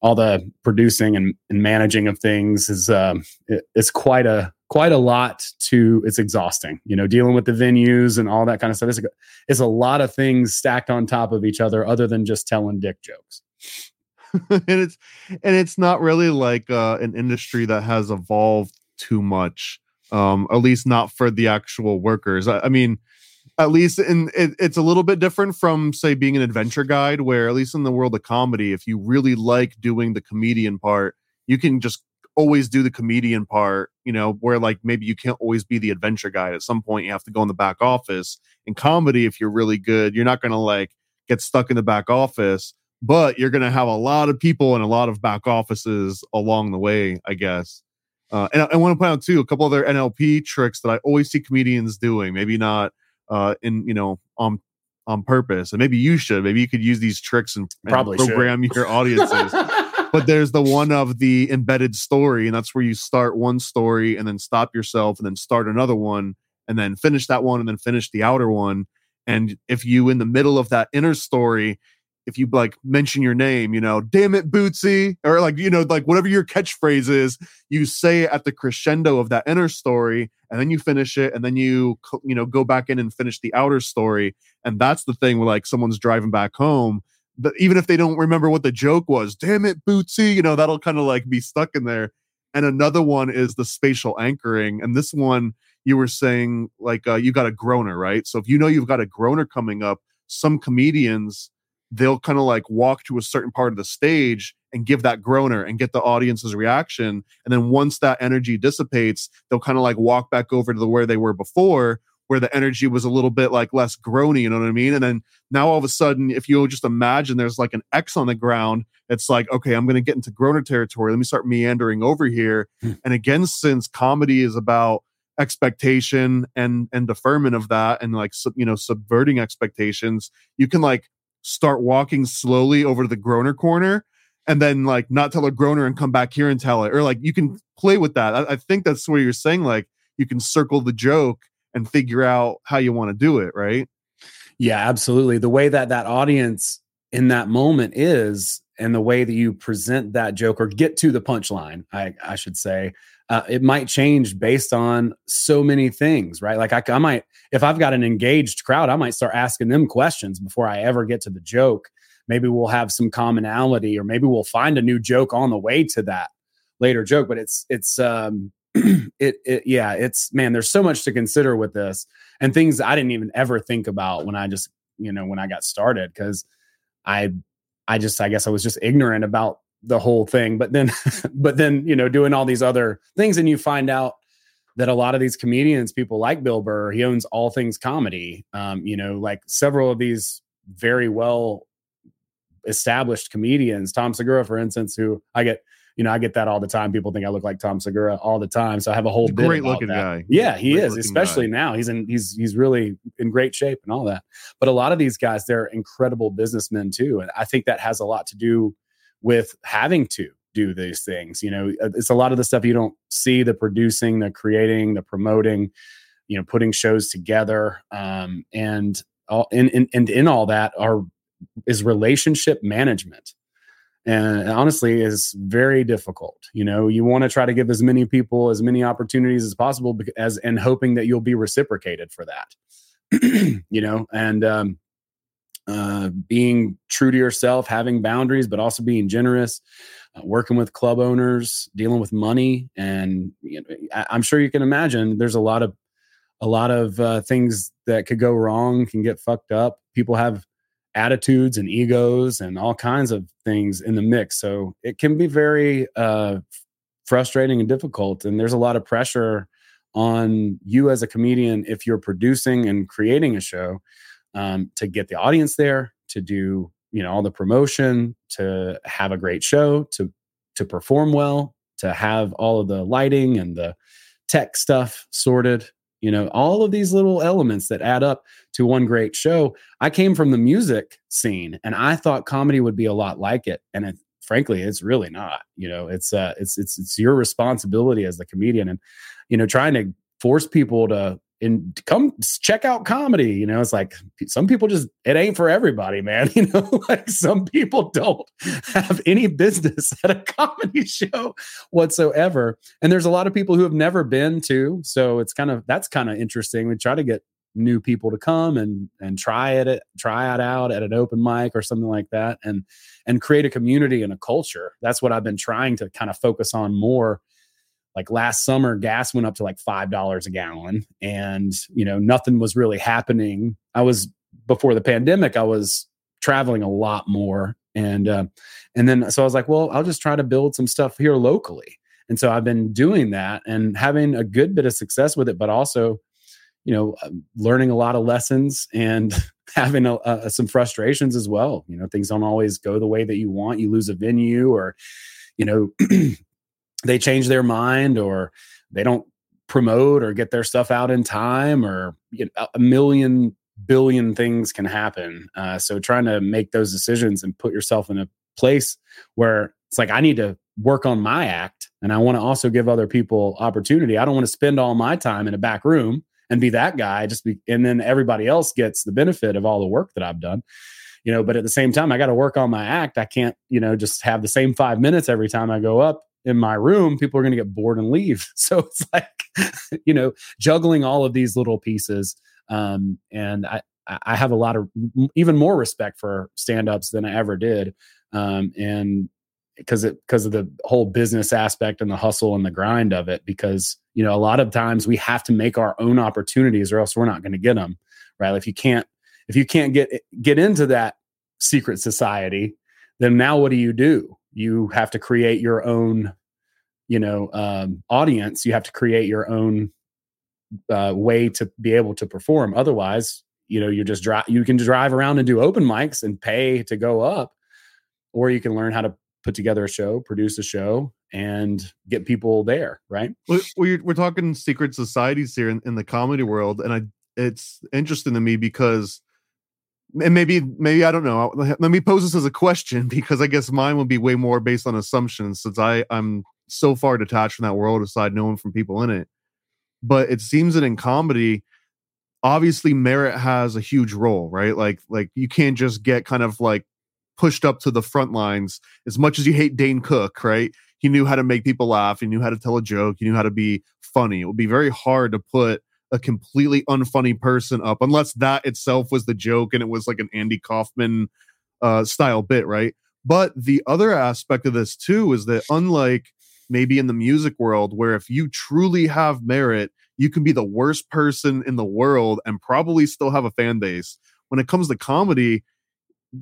all the producing and, and managing of things is um, it, it's quite a quite a lot to it's exhausting you know dealing with the venues and all that kind of stuff. It's a, it's a lot of things stacked on top of each other other than just telling dick jokes and it's and it's not really like uh, an industry that has evolved too much. Um, at least not for the actual workers. I, I mean, at least in it, it's a little bit different from say being an adventure guide, where at least in the world of comedy, if you really like doing the comedian part, you can just always do the comedian part, you know, where like maybe you can't always be the adventure guide. At some point, you have to go in the back office. In comedy, if you're really good, you're not going to like get stuck in the back office, but you're going to have a lot of people and a lot of back offices along the way, I guess. Uh, and I, I want to point out too a couple other NLP tricks that I always see comedians doing. Maybe not uh, in you know on on purpose, and maybe you should. Maybe you could use these tricks and, and Probably should. program your audiences but there's the one of the embedded story and that's where you start one story and then stop yourself and then start another one and then finish that one and then finish the outer one and if you in the middle of that inner story if you like mention your name you know damn it bootsy or like you know like whatever your catchphrase is you say it at the crescendo of that inner story and then you finish it and then you you know go back in and finish the outer story and that's the thing where like someone's driving back home but even if they don't remember what the joke was, damn it, Bootsy, you know, that'll kind of like be stuck in there. And another one is the spatial anchoring. And this one, you were saying like uh, you got a groaner, right? So if you know you've got a groaner coming up, some comedians, they'll kind of like walk to a certain part of the stage and give that groaner and get the audience's reaction. And then once that energy dissipates, they'll kind of like walk back over to the where they were before where the energy was a little bit like less groany, you know what I mean? And then now all of a sudden, if you just imagine there's like an X on the ground, it's like, okay, I'm going to get into groaner territory. Let me start meandering over here. Hmm. and again, since comedy is about expectation and and deferment of that and like sub, you know subverting expectations you can like start walking slowly over to the groaner corner and then like not tell a groaner and come back here and tell it or like you can play with that i, I think that's what you're saying like you can circle the joke and figure out how you want to do it, right? Yeah, absolutely. The way that that audience in that moment is, and the way that you present that joke or get to the punchline, I, I should say, uh, it might change based on so many things, right? Like I, I might, if I've got an engaged crowd, I might start asking them questions before I ever get to the joke. Maybe we'll have some commonality, or maybe we'll find a new joke on the way to that later joke. But it's it's um, it, it yeah it's man there's so much to consider with this and things i didn't even ever think about when i just you know when i got started because i i just i guess i was just ignorant about the whole thing but then but then you know doing all these other things and you find out that a lot of these comedians people like bill burr he owns all things comedy um you know like several of these very well established comedians tom segura for instance who i get you know, I get that all the time. People think I look like Tom Segura all the time. So I have a whole Great looking that. guy. Yeah, he Great is, especially guy. now. He's in he's he's really in great shape and all that. But a lot of these guys, they're incredible businessmen too. And I think that has a lot to do with having to do these things. You know, uh, it's a lot of the stuff you don't see the producing, the creating, the promoting, you know, putting shows together. Um, and all and, in all that are is relationship management and honestly is very difficult you know you want to try to give as many people as many opportunities as possible as and hoping that you'll be reciprocated for that you know and um uh being true to yourself having boundaries but also being generous uh, working with club owners dealing with money and you know, I, i'm sure you can imagine there's a lot of a lot of uh, things that could go wrong can get fucked up people have attitudes and egos and all kinds of things in the mix. So it can be very uh, frustrating and difficult. And there's a lot of pressure on you as a comedian if you're producing and creating a show um, to get the audience there, to do you know all the promotion, to have a great show, to to perform well, to have all of the lighting and the tech stuff sorted. You know, all of these little elements that add up to one great show. I came from the music scene and I thought comedy would be a lot like it. And it, frankly, it's really not. You know, it's uh it's it's it's your responsibility as the comedian and you know, trying to force people to in come check out comedy you know it's like some people just it ain't for everybody man you know like some people don't have any business at a comedy show whatsoever. And there's a lot of people who have never been to so it's kind of that's kind of interesting. We try to get new people to come and and try it try it out at an open mic or something like that and and create a community and a culture. That's what i've been trying to kind of focus on more like last summer gas went up to like five dollars a gallon and you know nothing was really happening. I was before the pandemic i was traveling a lot more and uh, and then so i was like well i'll just try to build some stuff here locally. And so i've been doing that and having a good bit of success with it but also you know um, learning a lot of lessons and having a, a, some frustrations as well. You know things don't always go the way that you want. You lose a venue or you know they change their mind or they don't promote or get their stuff out in time or you know, a million billion things can happen. Uh, so trying to make those decisions and put yourself in a place where it's like i need to work on my act and i want to also give other people opportunity. I don't want to spend all my time in a back room and be that guy just be and then everybody else gets the benefit of all the work that i've done you know but at the same time i got to work on my act. I can't you know just have the same five minutes every time i go up in my room people are going to get bored and leave. So it's like you know juggling all of these little pieces um, and i i have a lot of even more respect for stand-ups than i ever did um, and because it because of the whole business aspect and the hustle and the grind of it because you know a lot of times we have to make our own opportunities or else we're not going to get them right? If you can't if you can't get get into that secret society then now what do you do you have to create your own you know um, audience you have to create your own uh, way to be able to perform otherwise you know you just drive you can drive around and do open mics and pay to go up or you can learn how to put together a show, produce a show, and get people there. Right? We're, we're talking secret societies here in, in the comedy world, and I it's interesting to me because and maybe maybe I don't know. Let me pose this as a question because I guess mine would be way more based on assumptions since I I'm so far detached from that world aside knowing from people in it. But it seems that in comedy, obviously merit has a huge role, right? Like like you can't just get kind of like pushed up to the front lines. As much as you hate Dane Cook, right? He knew how to make people laugh. He knew how to tell a joke. He knew how to be funny. It would be very hard to put a completely unfunny person up unless that itself was the joke and it was like an Andy Kaufman uh, style bit, right? But the other aspect of this too is that unlike maybe in the music world, where if you truly have merit, you can be the worst person in the world and probably still have a fan base. When it comes to comedy,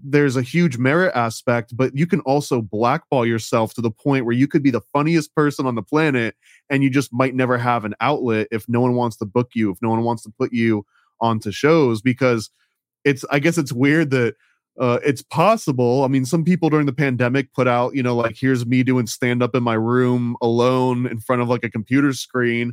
there's a huge merit aspect, but you can also blackball yourself to the point where you could be the funniest person on the planet and you just might never have an outlet if no one wants to book you, if no one wants to put you onto shows because it's I guess it's weird that uh, it's possible. I mean, some people during the pandemic put out, you know, like here's me doing stand up in my room alone in front of like a computer screen.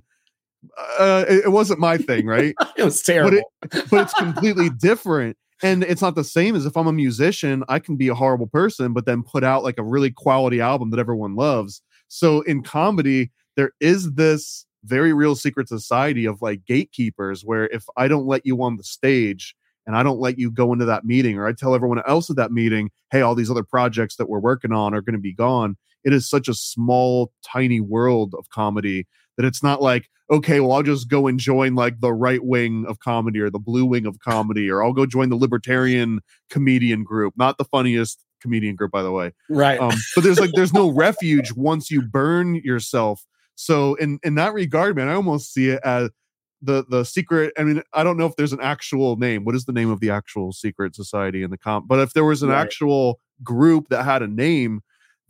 Uh, it, it wasn't my thing, right? it was terrible, but, it, but it's completely different and it's not the same as if I'm a musician, I can be a horrible person, but then put out like a really quality album that everyone loves. So in comedy, there is this very real secret society of like gatekeepers where if I don't let you on the stage and I don't let you go into that meeting, or I tell everyone else at that meeting, hey, all these other projects that we're working on are going to be gone. It is such a small, tiny world of comedy that it's not like okay well i'll just go and join like the right wing of comedy or the blue wing of comedy or i'll go join the libertarian comedian group not the funniest comedian group by the way. Right. Um, but there's like there's no refuge once you burn yourself. So in in that regard man i almost see it as the the secret i mean i don't know if there's an actual name what is the name of the actual secret society in the comp but if there was an right. actual group that had a name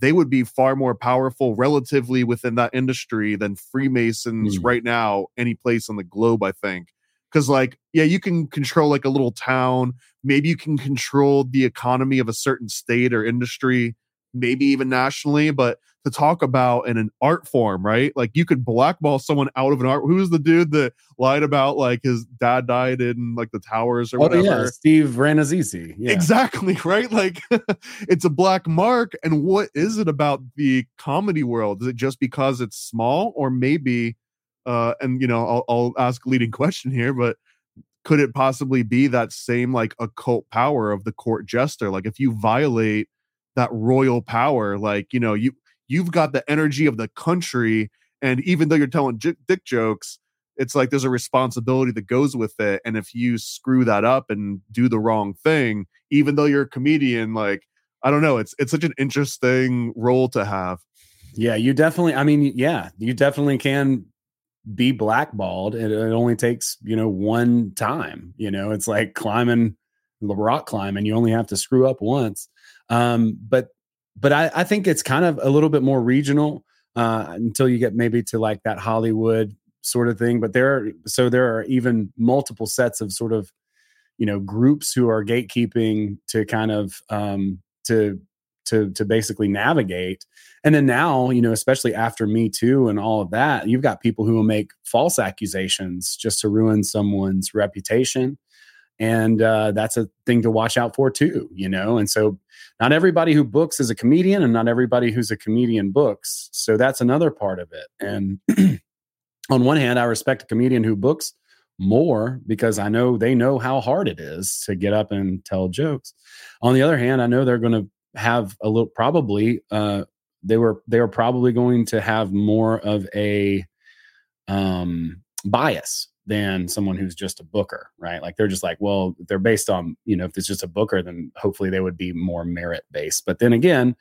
they would be far more powerful relatively within that industry than Freemasons mm. right now, any place on the globe, I think. Because, like, yeah, you can control like a little town. Maybe you can control the economy of a certain state or industry, maybe even nationally. But to talk about in an art form, right? Like you could blackball someone out of an art. Who's the dude that lied about like his dad died in like the towers or oh, whatever? Yeah, Steve Rannazzisi. Yeah. Exactly, right? Like it's a black mark. And what is it about the comedy world? Is it just because it's small, or maybe? Uh, and you know, I'll, I'll ask leading question here, but could it possibly be that same like occult power of the court jester? Like if you violate that royal power, like you know, you you've got the energy of the country and even though you're telling j- dick jokes it's like there's a responsibility that goes with it and if you screw that up and do the wrong thing even though you're a comedian like i don't know it's it's such an interesting role to have Yeah, you definitely. I mean, yeah, you definitely can be blackballed. It, it only takes you know one time. You know, it's like climbing the rock climbing. You only have to screw up once. Um, but but I, I think it's kind of a little bit more regional uh, until you get maybe to like that Hollywood sort of thing. But there, are, so there are even multiple sets of sort of you know groups who are gatekeeping to kind of um, to to to basically navigate. And then now, you know, especially after Me Too and all of that, you've got people who will make false accusations just to ruin someone's reputation. And uh, that's a thing to watch out for too, you know. And so, not everybody who books is a comedian, and not everybody who's a comedian books. So that's another part of it. And on one hand, I respect a comedian who books more because I know they know how hard it is to get up and tell jokes. On the other hand, I know they're going to have a little probably uh they were they were probably going to have more of a um bias than someone who's just a booker right? Like they're just like well they're based on you know if it's just a booker then hopefully they would be more merit based but then again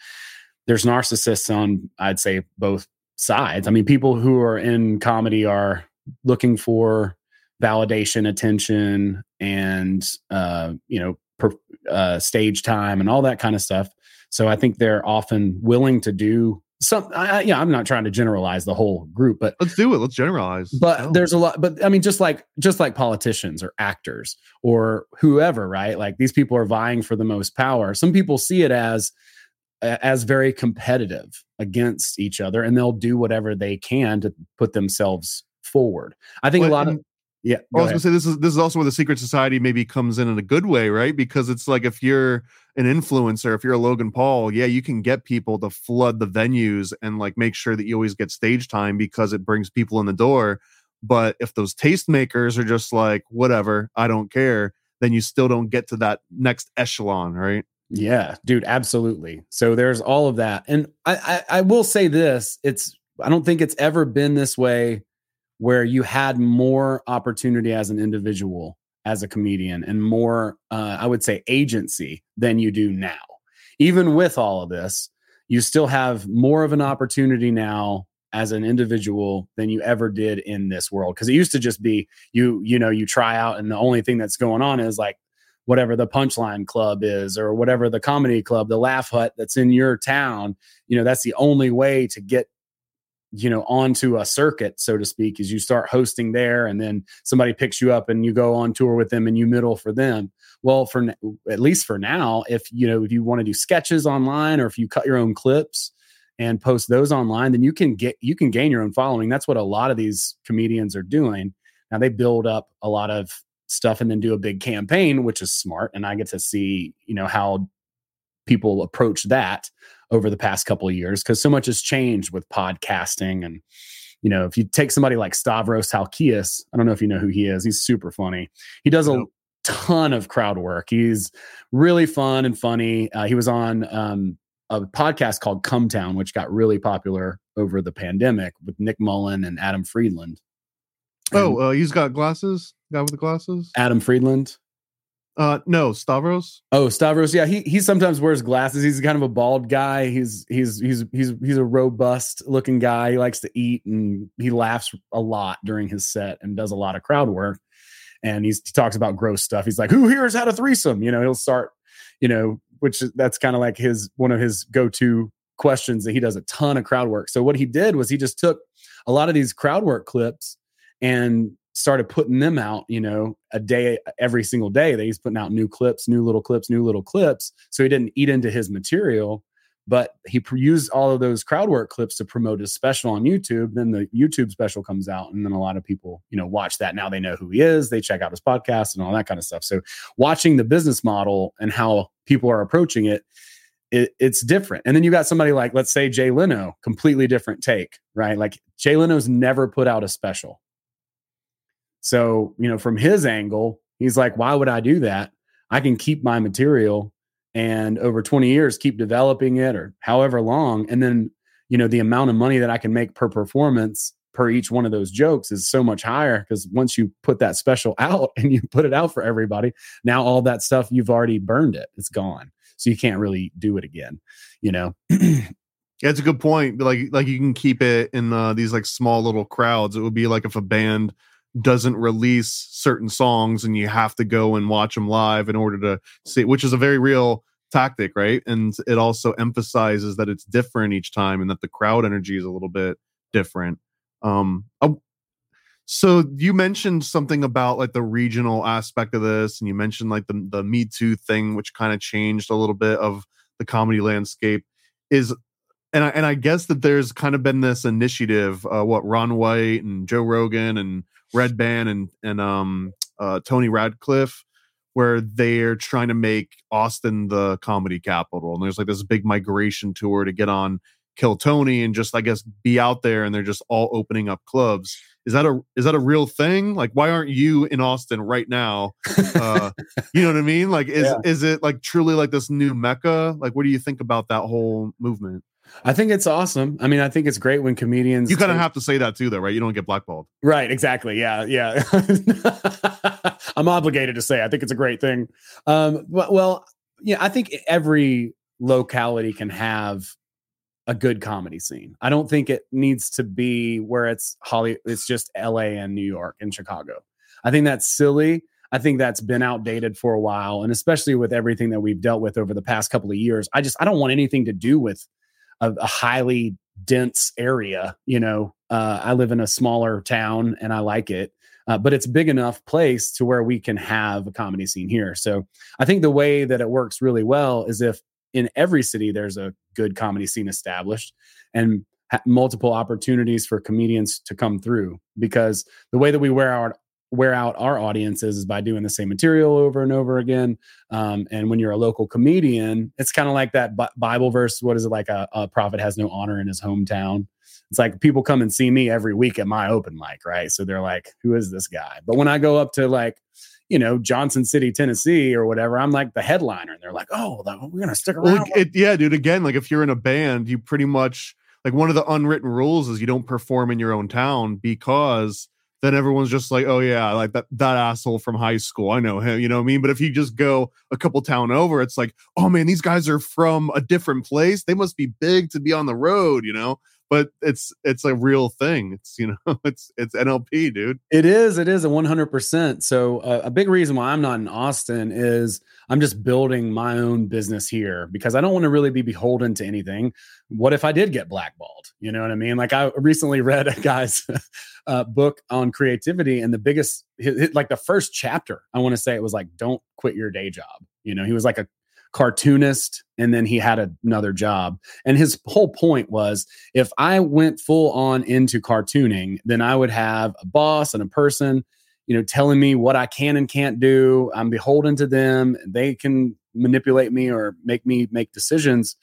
there's narcissists on i'd say both sides. I mean people who are in comedy are looking for validation attention and uh you know per, uh, stage time and all that kind of stuff. So I think they're often willing to do some. I, yeah, I'm not trying to generalize the whole group, but let's do it. Let's generalize. But oh. there's a lot. But I mean, just like just like politicians or actors or whoever, right? Like these people are vying for the most power. Some people see it as as very competitive against each other, and they'll do whatever they can to put themselves forward. I think a lot of yeah. I was gonna say this is this is also where the secret society maybe comes in in a good way, right? Because it's like if you're an influencer, if you're a Logan Paul, yeah, you can get people to flood the venues and like make sure that you always get stage time because it brings people in the door. But if those tastemakers are just like, whatever, I don't care, then you still don't get to that next echelon, right? Yeah, dude, absolutely. So there's all of that. And I, I, I will say this, it's I don't think it's ever been this way where you had more opportunity as an individual as a comedian and more uh, i would say agency than you do now. Even with all of this you still have more of an opportunity now as an individual than you ever did in this world. Because it used to just be you you know you try out and the only thing that's going on is like whatever the punchline club is or whatever the comedy club the laugh hut that's in your town you know that's the only way to get you know onto a circuit so to speak is you start hosting there and then somebody picks you up and you go on tour with them and you middle for them. Well for at least for now if you know if you want to do sketches online or if you cut your own clips and post those online then you can get you can gain your own following. That's what a lot of these comedians are doing. Now they build up a lot of stuff and then do a big campaign which is smart and i get to see you know how people approach that over the past couple of years because so much has changed with podcasting and you know if you take somebody like stavros halkias i don't know if you know who he is he's super funny. He does a ton of crowd work. He's really fun and funny. Uh, he was on um, a podcast called Cum Town which got really popular over the pandemic with nick mullen and adam friedland. Oh uh, he's got glasses? Guy with the glasses? Adam friedland uh, no, Stavros. Oh, Stavros. Yeah, he he sometimes wears glasses. He's kind of a bald guy. He's he's he's he's he's a robust looking guy. He likes to eat and he laughs a lot during his set and does a lot of crowd work. And he talks about gross stuff. He's like, "Who here has had a threesome?" You know, he'll start, you know, which that's kind of like his one of his go to questions that he does a ton of crowd work. So what he did was he just took a lot of these crowd work clips and started putting them out, you know, a day every single day that he's putting out new clips, new little clips, new little clips. So he didn't eat into his material, but he used all of those crowd work clips to promote his special on YouTube. Then the YouTube special comes out, and then a lot of people, you know, watch that. Now they know who he is. They check out his podcast and all that kind of stuff. So watching the business model and how people are approaching it. It, it's different. And then you got somebody like, let's say Jay Leno, completely different take, right? Like Jay Leno's never put out a special so, you know, from his angle, he's like, why would I do that? I can keep my material and over 20 years keep developing it or however long. And then, you know, the amount of money that I can make per performance per each one of those jokes is so much higher because once you put that special out and you put it out for everybody, now all that stuff you've already burned it. It's gone. So you can't really do it again, you know. Yeah, it's a good point. Like like you can keep it in uh, these like small little crowds. It would be like if a band doesn't release certain songs and you have to go and watch them live in order to see, which is a very real tactic, right? And it also emphasizes that it's different each time and that the crowd energy is a little bit different. Um, so you mentioned something about like the regional aspect of this, and you mentioned like the the Me Too thing, which kind of changed a little bit of the comedy landscape. Is and I, and I guess that there's kind of been this initiative, uh, what Ron White and Joe Rogan and Redban and and um uh, Tony Radcliffe, where they're trying to make Austin the comedy capital, and there's like this big migration tour to get on Kill Tony and just I guess be out there, and they're just all opening up clubs. Is that a is that a real thing? Like why aren't you in austin right now? Uh you know what i mean? Like is yeah. is it like truly like this new mecca? Like what do you think about that whole movement I think it's awesome. I mean, I think it's great when comedians. You kind of have to say that too, though, right? You don't get blackballed. Right. Exactly. Yeah. Yeah. I'm obligated to say I think it's a great thing. Um, well, yeah, I think every locality can have a good comedy scene. I don't think it needs to be where it's Holly. It's just L.A. and New York and Chicago. I think that's silly. I think that's been outdated for a while, and especially with everything that we've dealt with over the past couple of years. I just I don't want anything to do with a, a highly dense area. You know, uh, I live in a smaller town and I like it. Uh, but it's big enough place to where we can have a comedy scene here. So I think the way that it works really well is if in every city there's a good comedy scene established and ha- multiple opportunities for comedians to come through because the way that we wear out wear out our audiences is by doing the same material over and over again um, and when you're a local comedian it's kind of like that bible verse what is it like a, a prophet has no honor in his hometown it's like people come and see me every week at my open mic right so they're like who is this guy but when i go up to like you know Johnson City, Tennessee, or whatever. I'm like the headliner, and they're like, "Oh, we're gonna stick around." Well, it, yeah, dude. Again, like if you're in a band, you pretty much like one of the unwritten rules is you don't perform in your own town because then everyone's just like, "Oh yeah, like that that asshole from high school, I know him." You know what I mean? But if you just go a couple town over, it's like, "Oh man, these guys are from a different place. They must be big to be on the road." You know? But it's it's a real thing. It's you know it's it's NLP, dude. It is. It is a one hundred percent. So uh, a big reason why I'm not in Austin is I'm just building my own business here because I don't want to really be beholden to anything. What if I did get blackballed? You know what I mean? Like I recently read a guy's uh, book on creativity, and the biggest, like the first chapter, I want to say it was like, "Don't quit your day job." You know, he was like a cartoonist and then he had another job. And his whole point was if i went full on into cartooning then i would have a boss and a person you know telling me what i can and can't do. I'm beholden to them. They can manipulate me or make me make decisions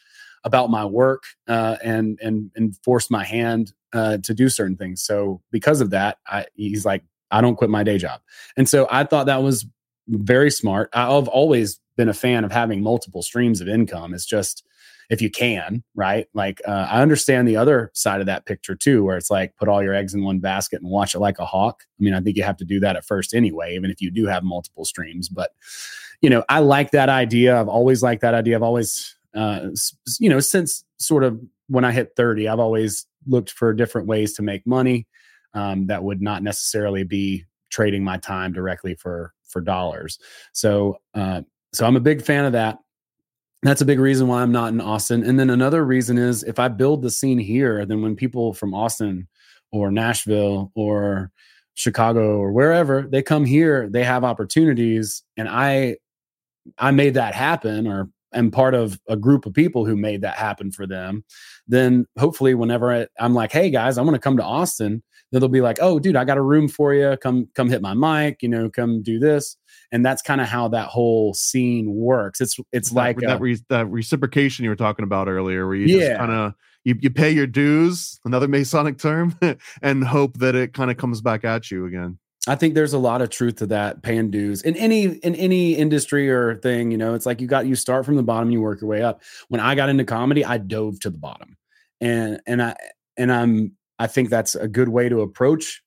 about my work uh, and and and force my hand uh, to do certain things. So because of that I, he's like i don't quit my day job. And so i thought that was very smart i've always been a fan of having multiple streams of income. It's just if you can, right? Like uh, I understand the other side of that picture too, where it's like put all your eggs in one basket and watch it like a hawk. I mean, I think you have to do that at first anyway, even if you do have multiple streams. But you know, I like that idea. I've always liked that idea. I've always, uh, you know, since sort of when I hit thirty, I've always looked for different ways to make money um, that would not necessarily be trading my time directly for for dollars. So uh, so I'm a big fan of that. That's a big reason why I'm not in Austin. And then another reason is if I build the scene here, then when people from Austin or Nashville or Chicago or wherever they come here, they have opportunities. And I I made that happen or am part of a group of people who made that happen for them, then hopefully whenever I, am like, hey guys, I'm going to come to Austin, then they'll be like, oh dude, I got a room for you. Come come hit my mic, you know, come do this and that's kind of how that whole scene works. It's it's like that, uh re- that reciprocation you were talking about earlier, where you yeah. just kind of you, you pay your dues, another Masonic term, and hope that it kind of comes back at you again. I think there's a lot of truth to that paying dues in any in any industry or thing. You know, it's like you got you start from the bottom, you work your way up. When I got into comedy, I dove to the bottom, and and I and I'm I think that's a good way to approach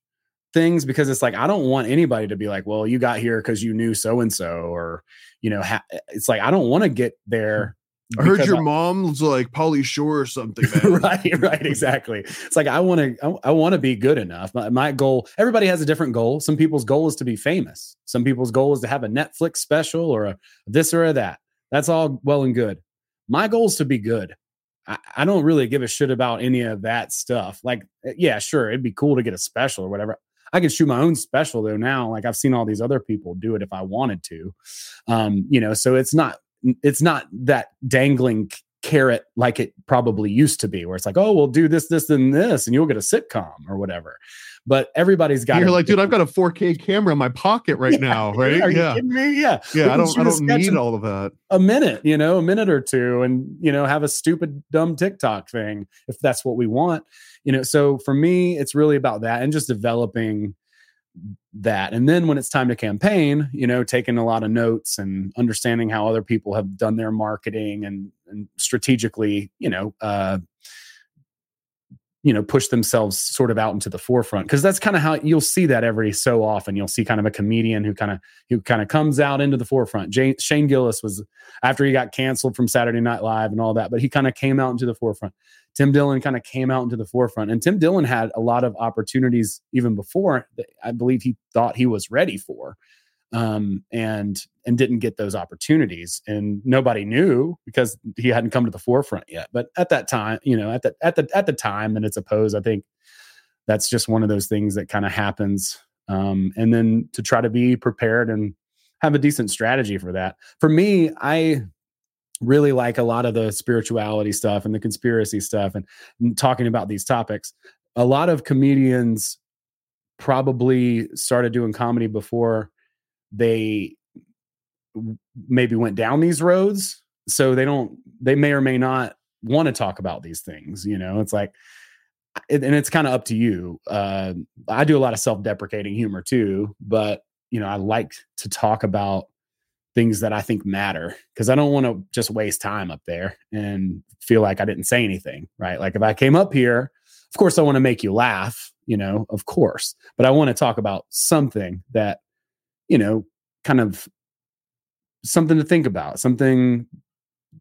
things because it's like I don't want anybody to be like, well, you got here because you knew so and so, or you know, ha- it's like I don't want to get hmm. there I heard your I- mom's like Pauly Shore or something, right right exactly. It's like i want to i, I want to be good enough. My, my goal everybody has a different goal. Some people's goal is to be famous. Some people's goal is to have a netflix special or a this or a that. That's all well and good. My goal is to be good. I, I don't really give a shit about any of that stuff. Like eh, yeah sure it'd be cool to get a special or whatever. I can shoot my own special though now. Like i've seen all these other people do it if i wanted to. Um you know so it's not it's not that dangling carrot like it probably used to be, where it's like, oh, we'll do this, this, and this, and you'll get a sitcom or whatever. But everybody's got. You're like, dude, I've got a 4K camera in my pocket right now, right? Are you yeah, kidding me? Yeah, We yeah. I don't, I don't need all of that. a minute, you know, a minute or two, and you know, have a stupid, dumb TikTok thing if that's what we want, you know. So for me, it's really about that and just developing that. And then when it's time to campaign you know taking a lot of notes and understanding how other people have done their marketing and, and strategically you know uh you know push themselves sort of out into the forefront because that's kind of how you'll see that every so often. You'll see kind of a comedian who kind of who kind of comes out into the forefront. Jane, shane gillis was after he got canceled from saturday night live and all that but he kind of came out into the forefront. Tim dillon kind of came out into the forefront and tim dillon had a lot of opportunities even before i believe he thought he was ready for um, and and didn't get those opportunities, and nobody knew because he hadn't come to the forefront yet. But at that time, you know, at the at the at the time that it's opposed, I think that's just one of those things that kind of happens. Um, and then to try to be prepared and have a decent strategy for that. For me, I really like a lot of the spirituality stuff and the conspiracy stuff and talking about these topics. A lot of comedians probably started doing comedy before they maybe went down these roads so they don't they may or may not want to talk about these things you know? It's like and it's kind of up to you uh i do a lot of self-deprecating humor too but you know i like to talk about things that i think matter because i don't want to just waste time up there and feel like i didn't say anything right? Like if i came up here of course i want to make you laugh you know of course but i want to talk about something that you know, kind of something to think about, something,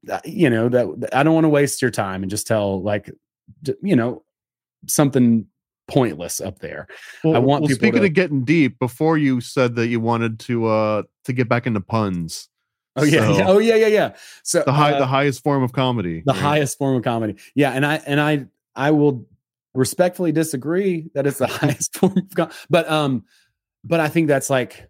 that, you know, that I don't want to waste your time and just tell like, you know, something pointless up there. Well, I want well, people speaking to- of getting deep, before you said that you wanted to uh to get back into puns, Oh yeah, So- yeah. oh yeah, yeah, yeah. So the high uh, the highest form of comedy. the right? highest form of comedy. Yeah, and I and I I will respectfully disagree that it's the highest form of com- but um but I think that's like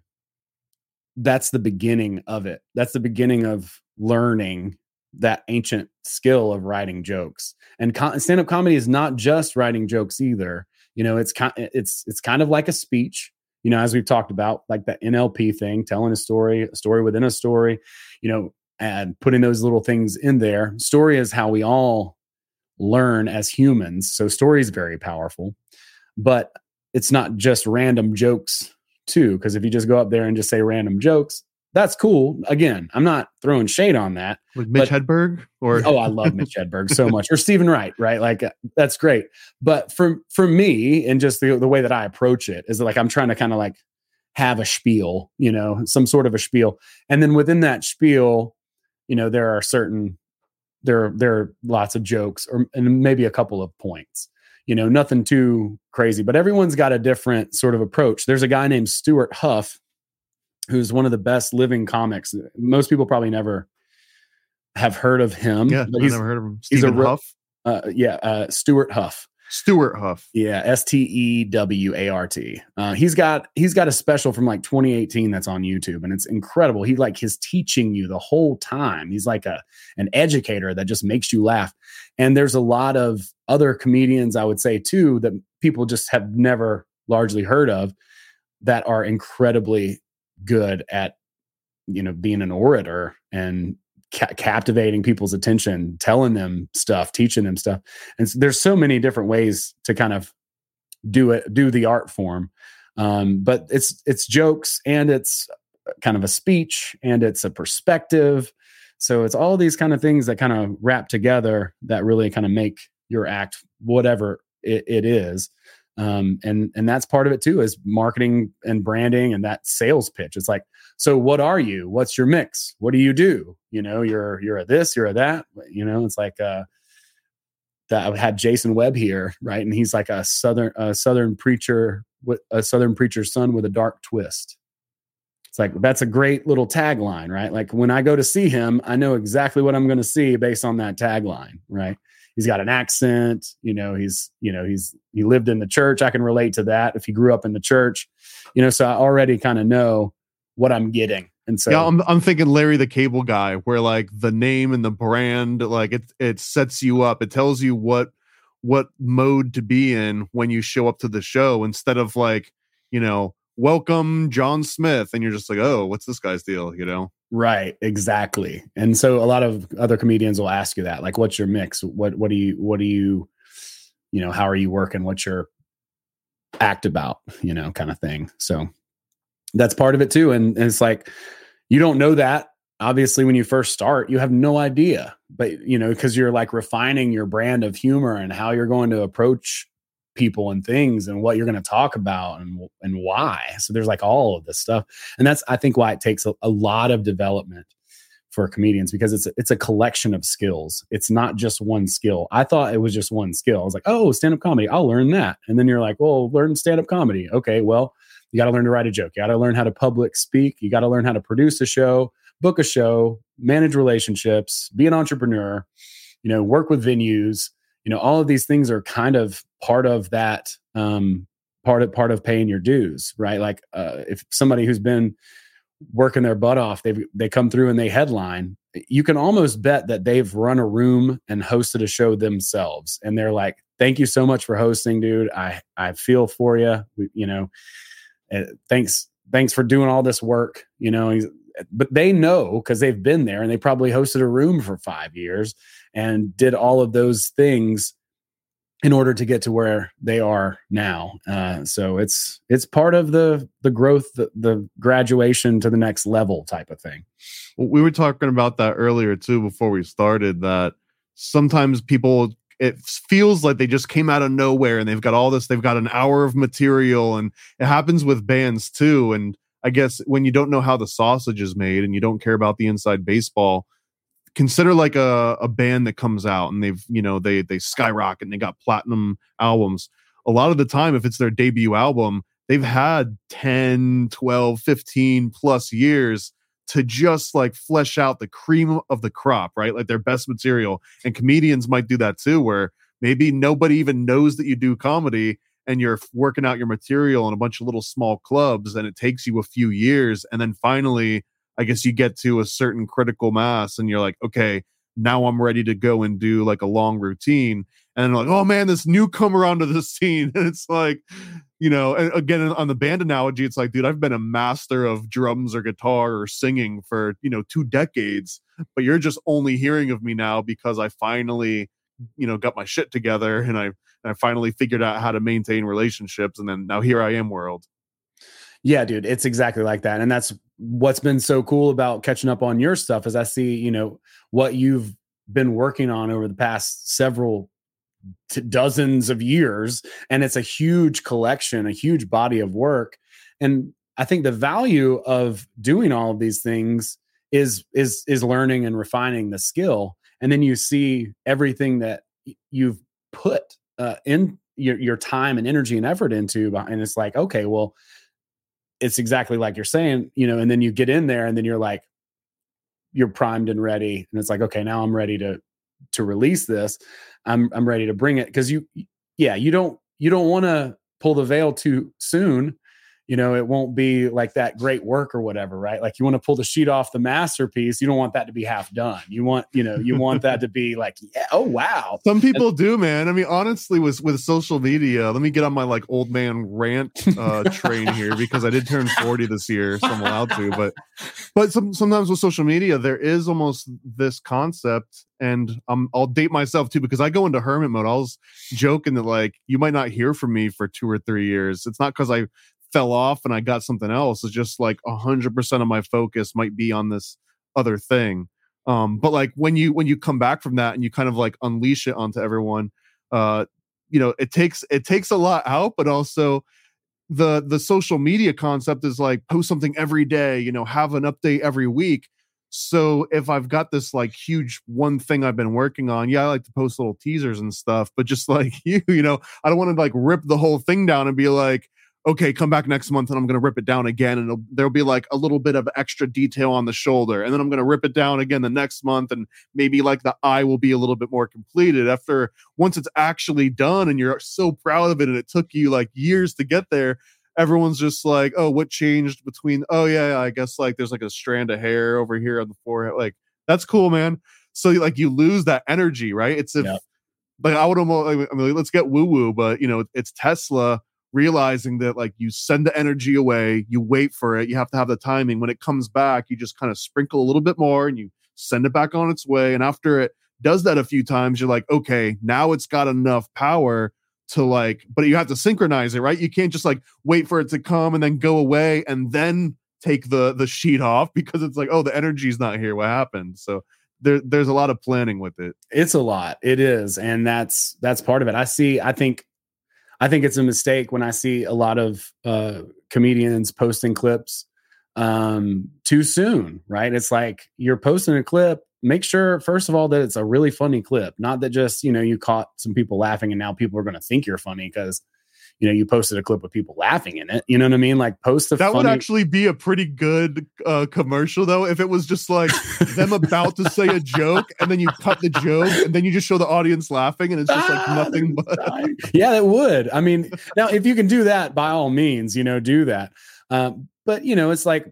that's the beginning of it. That's the beginning of learning that ancient skill of writing jokes. And stand-up comedy is not just writing jokes either. You know, it's kind it's it's kind of like a speech. You know, as we've talked about, like the NLP thing, telling a story, a story within a story. You know, and putting those little things in there. Story is how we all learn as humans. So story is very powerful, but it's not just random jokes too. Because if you just go up there and just say random jokes, that's cool. Again, I'm not throwing shade on that. like Mitch but- Hedberg or Oh, I love Mitch Hedberg so much, or Stephen Wright, right? Like uh, that's great. But for for me, and just the the way that I approach it is like I'm trying to kind of like have a spiel, you know, some sort of a spiel, and then within that spiel, you know, there are certain there there are lots of jokes or and maybe a couple of points. You know, nothing too crazy, but everyone's got a different sort of approach. There's a guy named Stewart Huff who's one of the best living comics. Most people probably never have heard of him. yeah, but he's never heard of him. he's a Huff, uh, yeah, uh, Stewart Huff. Stewart Huff. Yeah, S T E W A R T. Uh, he's got he's got a special from like 2018 that's on YouTube, and it's incredible. He like he's teaching you the whole time. He's like a an educator that just makes you laugh. And there's a lot of other comedians I would say too that people just have never largely heard of that are incredibly good at you know being an orator and ca- captivating people's attention, telling them stuff, teaching them stuff. And so there's so many different ways to kind of do it, do the art form. Um, but it's it's jokes and it's kind of a speech and it's a perspective. So it's all these kind of things that kind of wrap together that really kind of make your act whatever it, it is. Um, and and that's part of it too is marketing and branding and that sales pitch. It's like so what are you? What's your mix? What do you do? You know you're you're a this you're a that you know it's like uh that i had jason webb here right? And he's like a southern a southern preacher with a southern preacher's son with a dark twist. It's like that's a great little tagline right? Like when i go to see him i know exactly what i'm going to see based on that tagline right? He's got an accent you know he's you know he's he lived in the church. I can relate to that if he grew up in the church. You know so i already kind of know what i'm getting and so yeah, I'm, I'm thinking Larry the Cable Guy, where like the name and the brand, like it it sets you up. It tells you what what mode to be in when you show up to the show instead of like you know welcome John Smith, and you're just like, oh, what's this guy's deal? You know? Right, exactly. And so a lot of other comedians will ask you that, like, what's your mix? What what do you what do you you know how are you working? What's your act about? You know, kind of thing. So that's part of it too. And, and it's like you don't know that obviously when you first start you have no idea. But you know because you're like refining your brand of humor and how you're going to approach people and things and what you're going to talk about and and why. So there's like all of this stuff. And that's i think why it takes a, a lot of development for comedians because it's a, it's a collection of skills. It's not just one skill. I thought it was just one skill. I was like oh stand up comedy. I'll learn that. And then you're like well learn stand up comedy. Okay well you got to learn to write a joke. You got to learn how to public speak. You got to learn how to produce a show, book a show, manage relationships, be an entrepreneur, you know, work with venues. You know, all of these things are kind of part of that um, part of part of paying your dues, right? Like uh, if somebody who's been working their butt off, they they come through and they headline. You can almost bet that they've run a room and hosted a show themselves, and they're like, "Thank you so much for hosting, dude. I I feel for you. You know, thanks thanks for doing all this work you know but they know because they've been there and they probably hosted a room for five years and did all of those things in order to get to where they are now uh, so it's it's part of the the growth the, the graduation to the next level type of thing. We were talking about that earlier too before we started that sometimes people it feels like they just came out of nowhere and they've got all this they've got an hour of material and it happens with bands too and i guess when you don't know how the sausage is made and you don't care about the inside baseball consider like a, a band that comes out and they've you know they they skyrocket and they got platinum albums. A lot of the time if it's their debut album they've had 10 12 15 plus years to just like flesh out the cream of the crop, right? Like their best material. And comedians might do that too, where maybe nobody even knows that you do comedy and you're working out your material in a bunch of little small clubs and it takes you a few years. And then finally, I guess you get to a certain critical mass and you're like, okay, now I'm ready to go and do like a long routine. And like, oh man, this newcomer onto the scene. And it's like, you know, again on the band analogy, it's like, dude, I've been a master of drums or guitar or singing for you know two decades, but you're just only hearing of me now because I finally, you know, got my shit together and I and I finally figured out how to maintain relationships, and then now here I am, world. Yeah, dude, it's exactly like that, and that's what's been so cool about catching up on your stuff. Is I see, you know, what you've been working on over the past several to dozens of years and it's a huge collection a huge body of work and i think the value of doing all of these things is is is learning and refining the skill and then you see everything that you've put uh, in your, your time and energy and effort into and it's like okay well it's exactly like you're saying you know and then you get in there and then you're like you're primed and ready and it's like okay now i'm ready to to release this. I'm i'm ready to bring it. Because you yeah you don't you don't want to pull the veil too soon you know it won't be like that great work or whatever right like you want to pull the sheet off the masterpiece you don't want that to be half done you want you know you want that to be like yeah oh wow some people and, do man i mean honestly with with social media let me get on my like old man rant uh train here because i did turn 40 this year so i'm allowed to but but some, sometimes with social media there is almost this concept and um, I'll date myself too because I go into hermit mode. I was joking that like you might not hear from me for two or three years. It's not because I fell off and I got something else. It's just like a hundred percent of my focus might be on this other thing. Um, but like when you when you come back from that and you kind of like unleash it onto everyone, uh, you know, it takes it takes a lot out, but also the the social media concept is like post something every day, you know, have an update every week. So if I've got this like huge one thing I've been working on, yeah, I like to post little teasers and stuff, but just like you, you know, I don't want to like rip the whole thing down and be like, okay, come back next month and I'm going to rip it down again. And there'll be like a little bit of extra detail on the shoulder. And then I'm going to rip it down again the next month. And maybe like the eye will be a little bit more completed after once it's actually done and you're so proud of it. And it took you like years to get there. Everyone's just like, oh, what changed between, oh, yeah, I guess like there's like a strand of hair over here on the forehead. Like, that's cool, man. So like you lose that energy, right? It's if, like, I would almost, I mean, let's get woo woo, but you know, it's Tesla realizing that like you send the energy away, you wait for it, you have to have the timing. When it comes back, you just kind of sprinkle a little bit more and you send it back on its way. And after it does that a few times, you're like, okay, now it's got enough power to like, but you have to synchronize it, right? You can't just like wait for it to come and then go away and then take the the sheet off because it's like, oh, the energy's not here. What happened? So there, there's a lot of planning with it. It's a lot. It is, and that's that's part of it. I see. I think I think it's a mistake when I see a lot of uh, comedians posting clips um, too soon, right? It's like you're posting a clip. Make sure, first of all, that it's a really funny clip, not that just, you know, you caught some people laughing and now people are going to think you're funny because you know you posted a clip with people laughing in it you know what i mean? Like post the that funny- would actually be a pretty good uh commercial though if it was just like them about to say a joke and then you cut the joke and then you just show the audience laughing and it's just like nothing but yeah it would. I mean now if you can do that by all means you know do that. Um, but you know it's like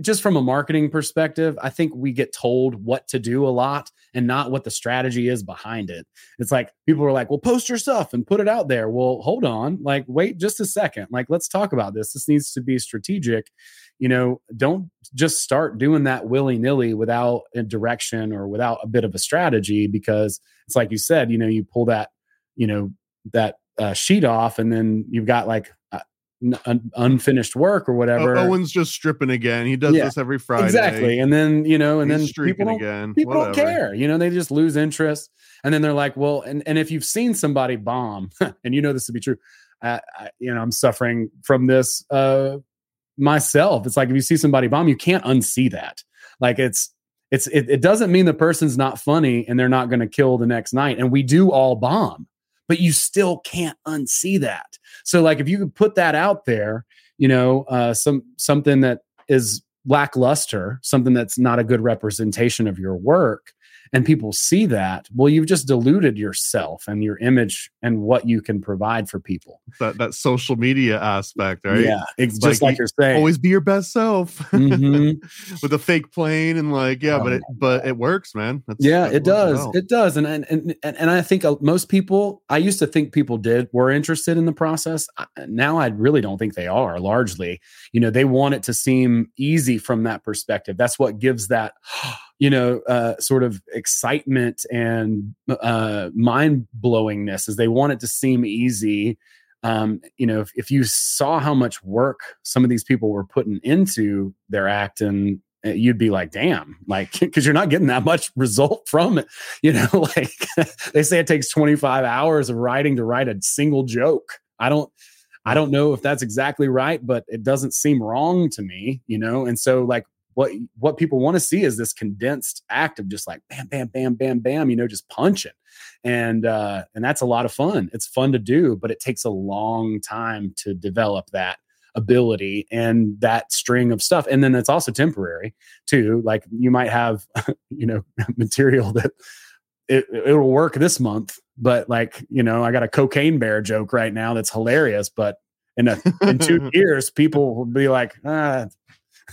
just from a marketing perspective, I think we get told what to do a lot and not what the strategy is behind it. It's like people are like, well, post your stuff and put it out there. Well, hold on. Like, wait just a second. Like, let's talk about this. This needs to be strategic. You know, don't just start doing that willy nilly without a direction or without a bit of a strategy because it's like you said, you know, you pull that, you know, that uh, sheet off and then you've got like un- unfinished work or whatever. Owen's just stripping again. He does yeah, this every Friday. Exactly. And then, you know, and He's then people don't, again. People whatever. don't care. You know, they just lose interest. And then they're like, well, and, and if you've seen somebody bomb, and you know this to be true, uh, I, you know, I'm suffering from this uh, myself. It's like if you see somebody bomb, you can't unsee that. Like it's it's it, it doesn't mean the person's not funny and they're not going to kill the next night. And we do all bomb but you still can't unsee that. So like if you could put that out there, you know, uh, some something that is lackluster, something that's not a good representation of your work, and people see that, well, you've just diluted yourself and your image and what you can provide for people. That that social media aspect, right? Yeah, it's just like, like you're saying, always be your best self mm-hmm. with a fake plane and like, yeah, oh, but it but it works, man. That's, yeah, it does, well. it does, and and and and I think uh, most people, I used to think people did were interested in the process. Now I really don't think they are. Largely, you know, they want it to seem easy from that perspective. That's what gives that you know, uh, sort of excitement and uh, mind blowingness as they want it to seem easy. Um, you know, if, if you saw how much work some of these people were putting into their act and eh, you'd be like damn like because you're not getting that much result from it. You know like they say it takes 25 hours of writing to write a single joke. I don't i don't know if that's exactly right but it doesn't seem wrong to me you know? And so like what what people want to see is this condensed act of just like bam bam bam bam bam you know just punching. And uh and that's a lot of fun. It's fun to do but it takes a long time to develop that ability and that string of stuff. And then it's also temporary too. Like you might have you know material that it, it'll work this month but like you know i got a cocaine bear joke right now that's hilarious but in a in two years people will be like ah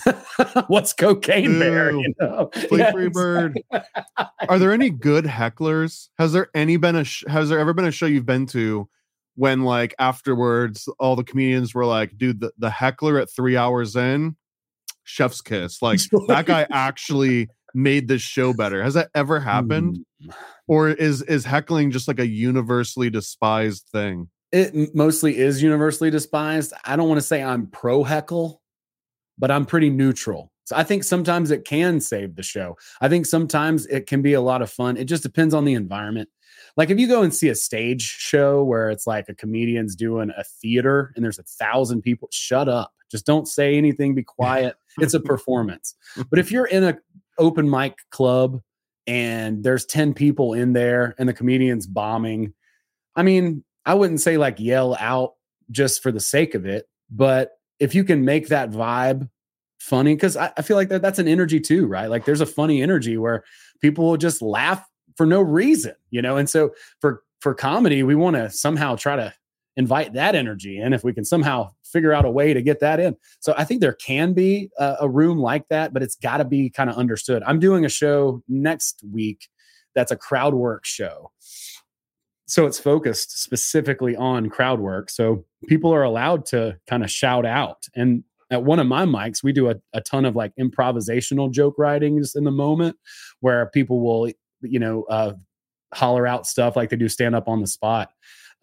What's cocaine bear? You know, yeah, free bird. Are there any good hecklers? Has there any been a sh- has there ever been a show you've been to when like afterwards all the comedians were like, dude, the, the heckler at three hours in, chef's kiss. Like that guy actually made this show better. Has that ever happened? Mm. Or is is heckling just like a universally despised thing? It mostly is universally despised. I don't want to say I'm pro heckle but I'm pretty neutral. So I think sometimes it can save the show. I think sometimes it can be a lot of fun. It just depends on the environment. Like if you go and see a stage show where it's like a comedian's doing a theater and there's a thousand people, shut up. Just don't say anything, be quiet. it's a performance. But if you're in a open mic club and there's 10 people in there and the comedian's bombing, I mean, I wouldn't say like yell out just for the sake of it, but if you can make that vibe funny, because I, I, feel like that that's an energy too, right? Like there's a funny energy where people will just laugh for no reason, you know. And so for for comedy, we want to somehow try to invite that energy in if we can somehow figure out a way to get that in. So I think there can be a, a room like that, but it's got to be kind of understood. I'm doing a show next week that's a crowd work show. So it's focused specifically on crowd work. So people are allowed to kind of shout out. And at one of my mics, we do a, a ton of like improvisational joke writing just in the moment where people will, you know, uh, holler out stuff like they do stand up on the spot.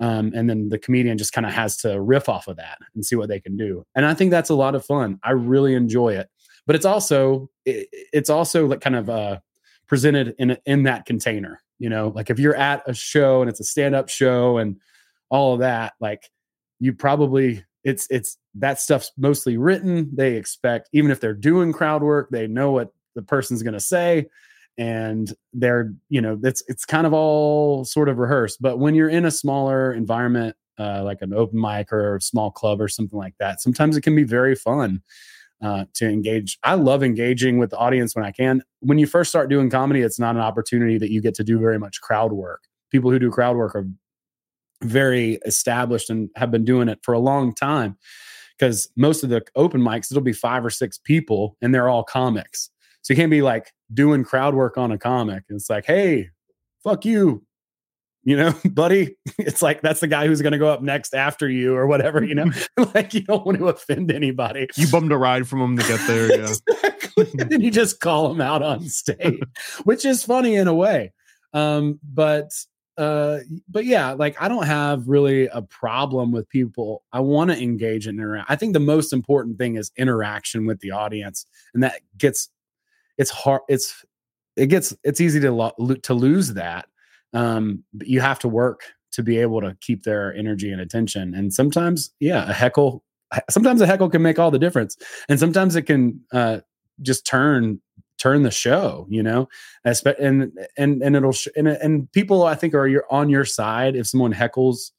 Um, and then the comedian just kind of has to riff off of that and see what they can do. And I think that's a lot of fun. I really enjoy it. But it's also it, it's also like kind of uh, presented in in that container. You know, like if you're at a show and it's a stand up show and all of that, like you probably it's it's that stuff's mostly written. They expect even if they're doing crowd work, they know what the person's going to say and they're you know it's it's kind of all sort of rehearsed but when you're in a smaller environment uh, like an open mic or a small club or something like that sometimes it can be very fun uh, to engage i love engaging with the audience when i can. When you first start doing comedy it's not an opportunity that you get to do very much crowd work. People who do crowd work are very established and have been doing it for a long time because most of the open mics it'll be five or six people and they're all comics. So you can't be like doing crowd work on a comic. And it's like, hey, fuck you, you know, buddy. It's like that's the guy who's going to go up next after you or whatever, you know. like you don't want to offend anybody. You bummed a ride from him to get there, yeah. exactly. and then you just call him out on stage, which is funny in a way. Um, but uh but yeah like i don't have really a problem with people i want to engage and interact i think the most important thing is interaction with the audience and that gets it's hard it's it gets it's easy to lo- to lose that um but you have to work to be able to keep their energy and attention. And sometimes yeah a heckle sometimes a heckle can make all the difference. And sometimes it can uh just turn turn the show you know? And and and it'll sh- and, and people i think are on your side if someone heckles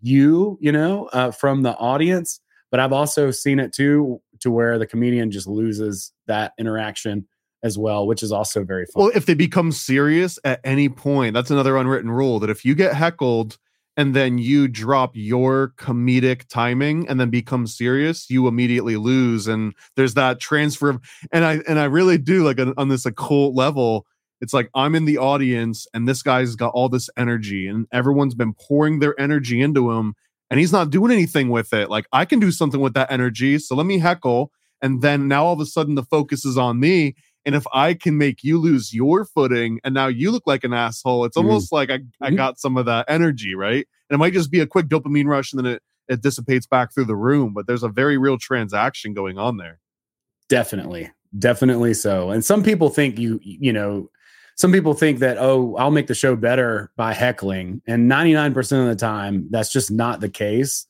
you you know uh, from the audience. But i've also seen it too to where the comedian just loses that interaction as well, which is also very fun. Well, if they become serious at any point, that's another unwritten rule that if you get heckled and then you drop your comedic timing and then become serious, you immediately lose. And there's that transfer of, and I and I really do like on, on this occult level. It's like I'm in the audience and this guy's got all this energy and everyone's been pouring their energy into him and he's not doing anything with it. Like I can do something with that energy. So let me heckle. And then now all of a sudden the focus is on me and if I can make you lose your footing and now you look like an asshole, it's mm-hmm. almost mm-hmm. like I, I mm-hmm. got some of that energy, right? And it might just be a quick dopamine rush and then it, it dissipates back through the room, but there's a very real transaction going on there. Definitely. Definitely so. And some people think you, you know, some people think that, oh, I'll make the show better by heckling. And 99% of the time, that's just not the case.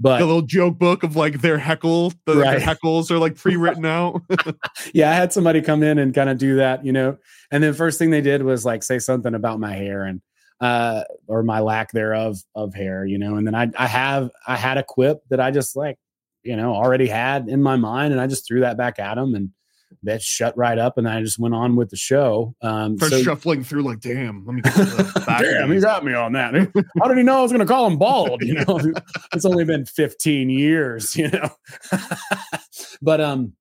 But the little joke book of like their heckle, the, right. their heckles are like pre-written out. yeah, I had somebody come in and kind of do that, you know. And then first thing they did was like say something about my hair and uh or my lack thereof of hair, you know. And then I I have I had a quip that I just like, you know, already had in my mind and I just threw that back at them and that shut right up and I just went on with the show. Um, First so, shuffling through like, damn, let me get the damn, he got me on that. How did he know I was going to call him bald? You know, it's only been 15 years, you know, but, um,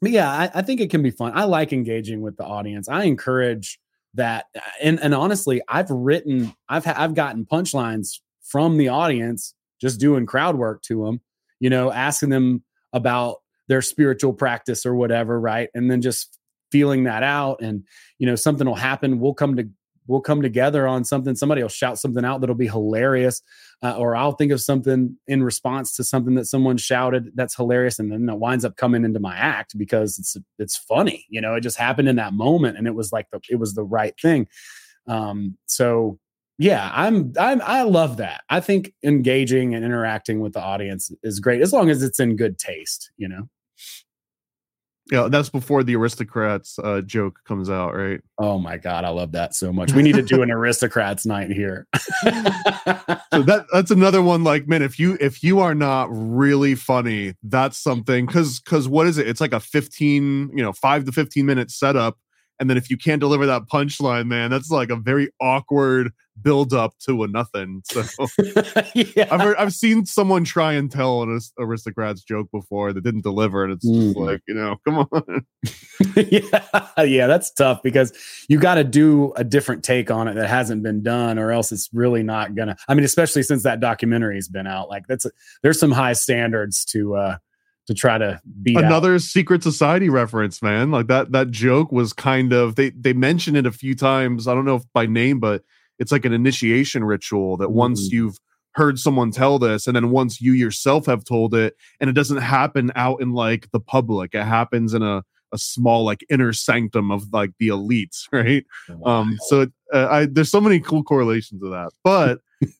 but yeah, I, I think it can be fun. I like engaging with the audience. I encourage that. And, and honestly, I've written, I've, ha- I've gotten punchlines from the audience just doing crowd work to them, you know, asking them about their spiritual practice or whatever, right? And then just feeling that out and you know something will happen we'll come to we'll come together on something. Somebody will shout something out that'll be hilarious, uh, or I'll think of something in response to something that someone shouted that's hilarious, and then it winds up coming into my act because it's it's funny. You know, it just happened in that moment, and it was like the it was the right thing. Um, so yeah, I'm I'm I love that. I think engaging and interacting with the audience is great as long as it's in good taste, you know. Yeah, that's before the aristocrats uh, joke comes out, right? Oh my god, I love that so much. We need to do an aristocrats night here. so that that's another one. Like, man, if you if you are not really funny, that's something. Because because what is it? It's like a fifteen, you know, five to fifteen minute setup, and then if you can't deliver that punchline, man, that's like a very awkward build up to a nothing. So yeah. I've heard, I've seen someone try and tell an aristocrats joke before that didn't deliver, and it's mm. just like you know, come on. yeah, yeah, that's tough because you got to do a different take on it that hasn't been done, or else it's really not gonna. I mean, especially since that documentary's been out, like that's a, there's some high standards to. uh to try to be another out. secret society reference man like that that joke was kind of they they mentioned it a few times i don't know if by name but it's like an initiation ritual that once mm-hmm. you've heard someone tell this and then once you yourself have told it and it doesn't happen out in like the public it happens in a a small like inner sanctum of like the elites right wow. um so uh, i there's so many cool correlations to that but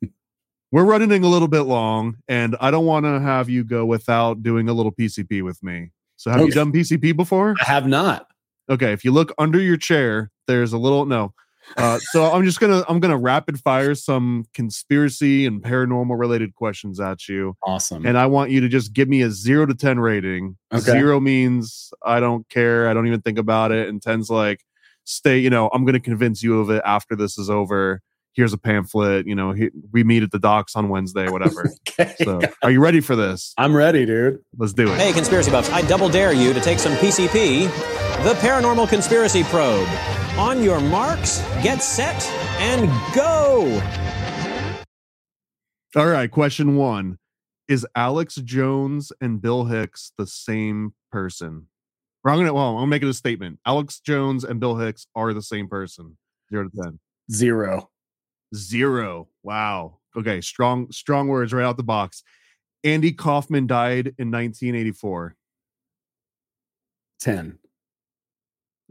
we're running a little bit long and i don't want to have you go without doing a little pcp with me so have okay. you done pcp before i have not okay if you look under your chair there's a little no uh, so I'm just gonna I'm gonna rapid fire some conspiracy and paranormal related questions at you. Awesome. And I want you to just give me a zero to ten rating. Okay. Zero means I don't care. I don't even think about it. And ten's like stay. You know, I'm gonna convince you of it after this is over. Here's a pamphlet. You know, he, we meet at the docks on Wednesday, whatever. okay. So, are you ready for this? I'm ready, dude. Let's do it. Hey, conspiracy buffs! I double dare you to take some PCP, the Paranormal Conspiracy Probe. On your marks, get set, and go. All right, question one. Is Alex Jones and Bill Hicks the same person? Or I'm gonna well, I'm gonna make it a statement. Alex Jones and Bill Hicks are the same person. Zero to ten. Zero. Zero. Wow. Okay, strong, strong words right out the box. Andy Kaufman died in 1984. 10.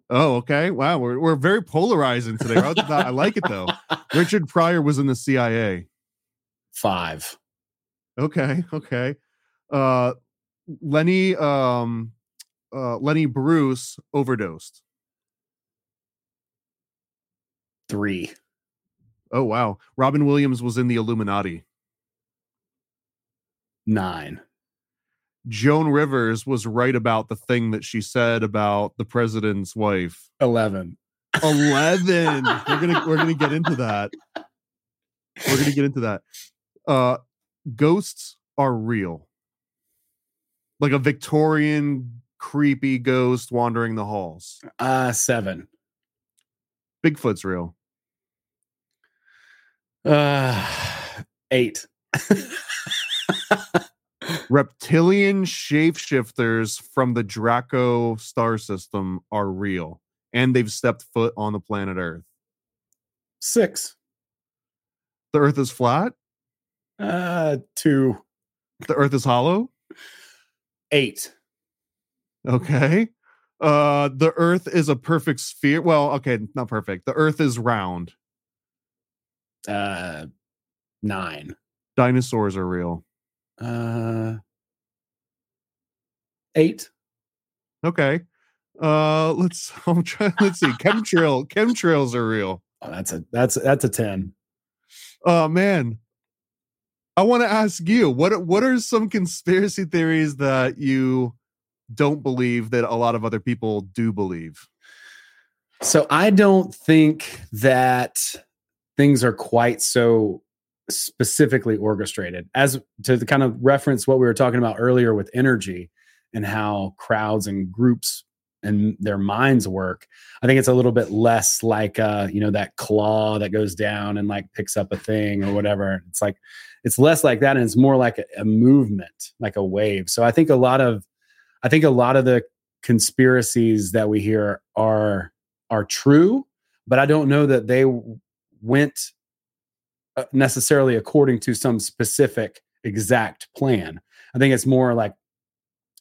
Oh, okay. Wow, we're we're very polarizing today. I like it though. Richard Pryor was in the CIA. Five. Okay, okay. Uh Lenny um uh Lenny Bruce overdosed. Three. Oh wow. Robin Williams was in the Illuminati. Nine. Joan Rivers was right about the thing that she said about the president's wife. 11. 11. we're going to we're to get into that. We're going to get into that. Uh ghosts are real. Like a Victorian creepy ghost wandering the halls. Uh 7. Bigfoot's real. Uh 8. reptilian shapeshifters from the Draco star system are real and they've stepped foot on the planet Earth. Six. The Earth is flat? Uh, two. The Earth is hollow? Eight. Okay. Uh, the Earth is a perfect sphere. Well, okay, not perfect. The Earth is round. Uh, nine. Dinosaurs are real. Uh, eight. Okay. Uh, let's. I'm trying. Let's see. Chemtrail. Chemtrails are real. Oh, that's a that's that's a ten. Oh man, I want to ask you what what are some conspiracy theories that you don't believe that a lot of other people do believe? So I don't think that things are quite so specifically orchestrated. As to kind of reference what we were talking about earlier with energy and how crowds and groups and their minds work i think it's a little bit less like uh you know that claw that goes down and like picks up a thing or whatever. It's like it's less like that and it's more like a, a movement like a wave. So i think a lot of i think a lot of the conspiracies that we hear are are true but i don't know that they went necessarily according to some specific exact plan. I think it's more like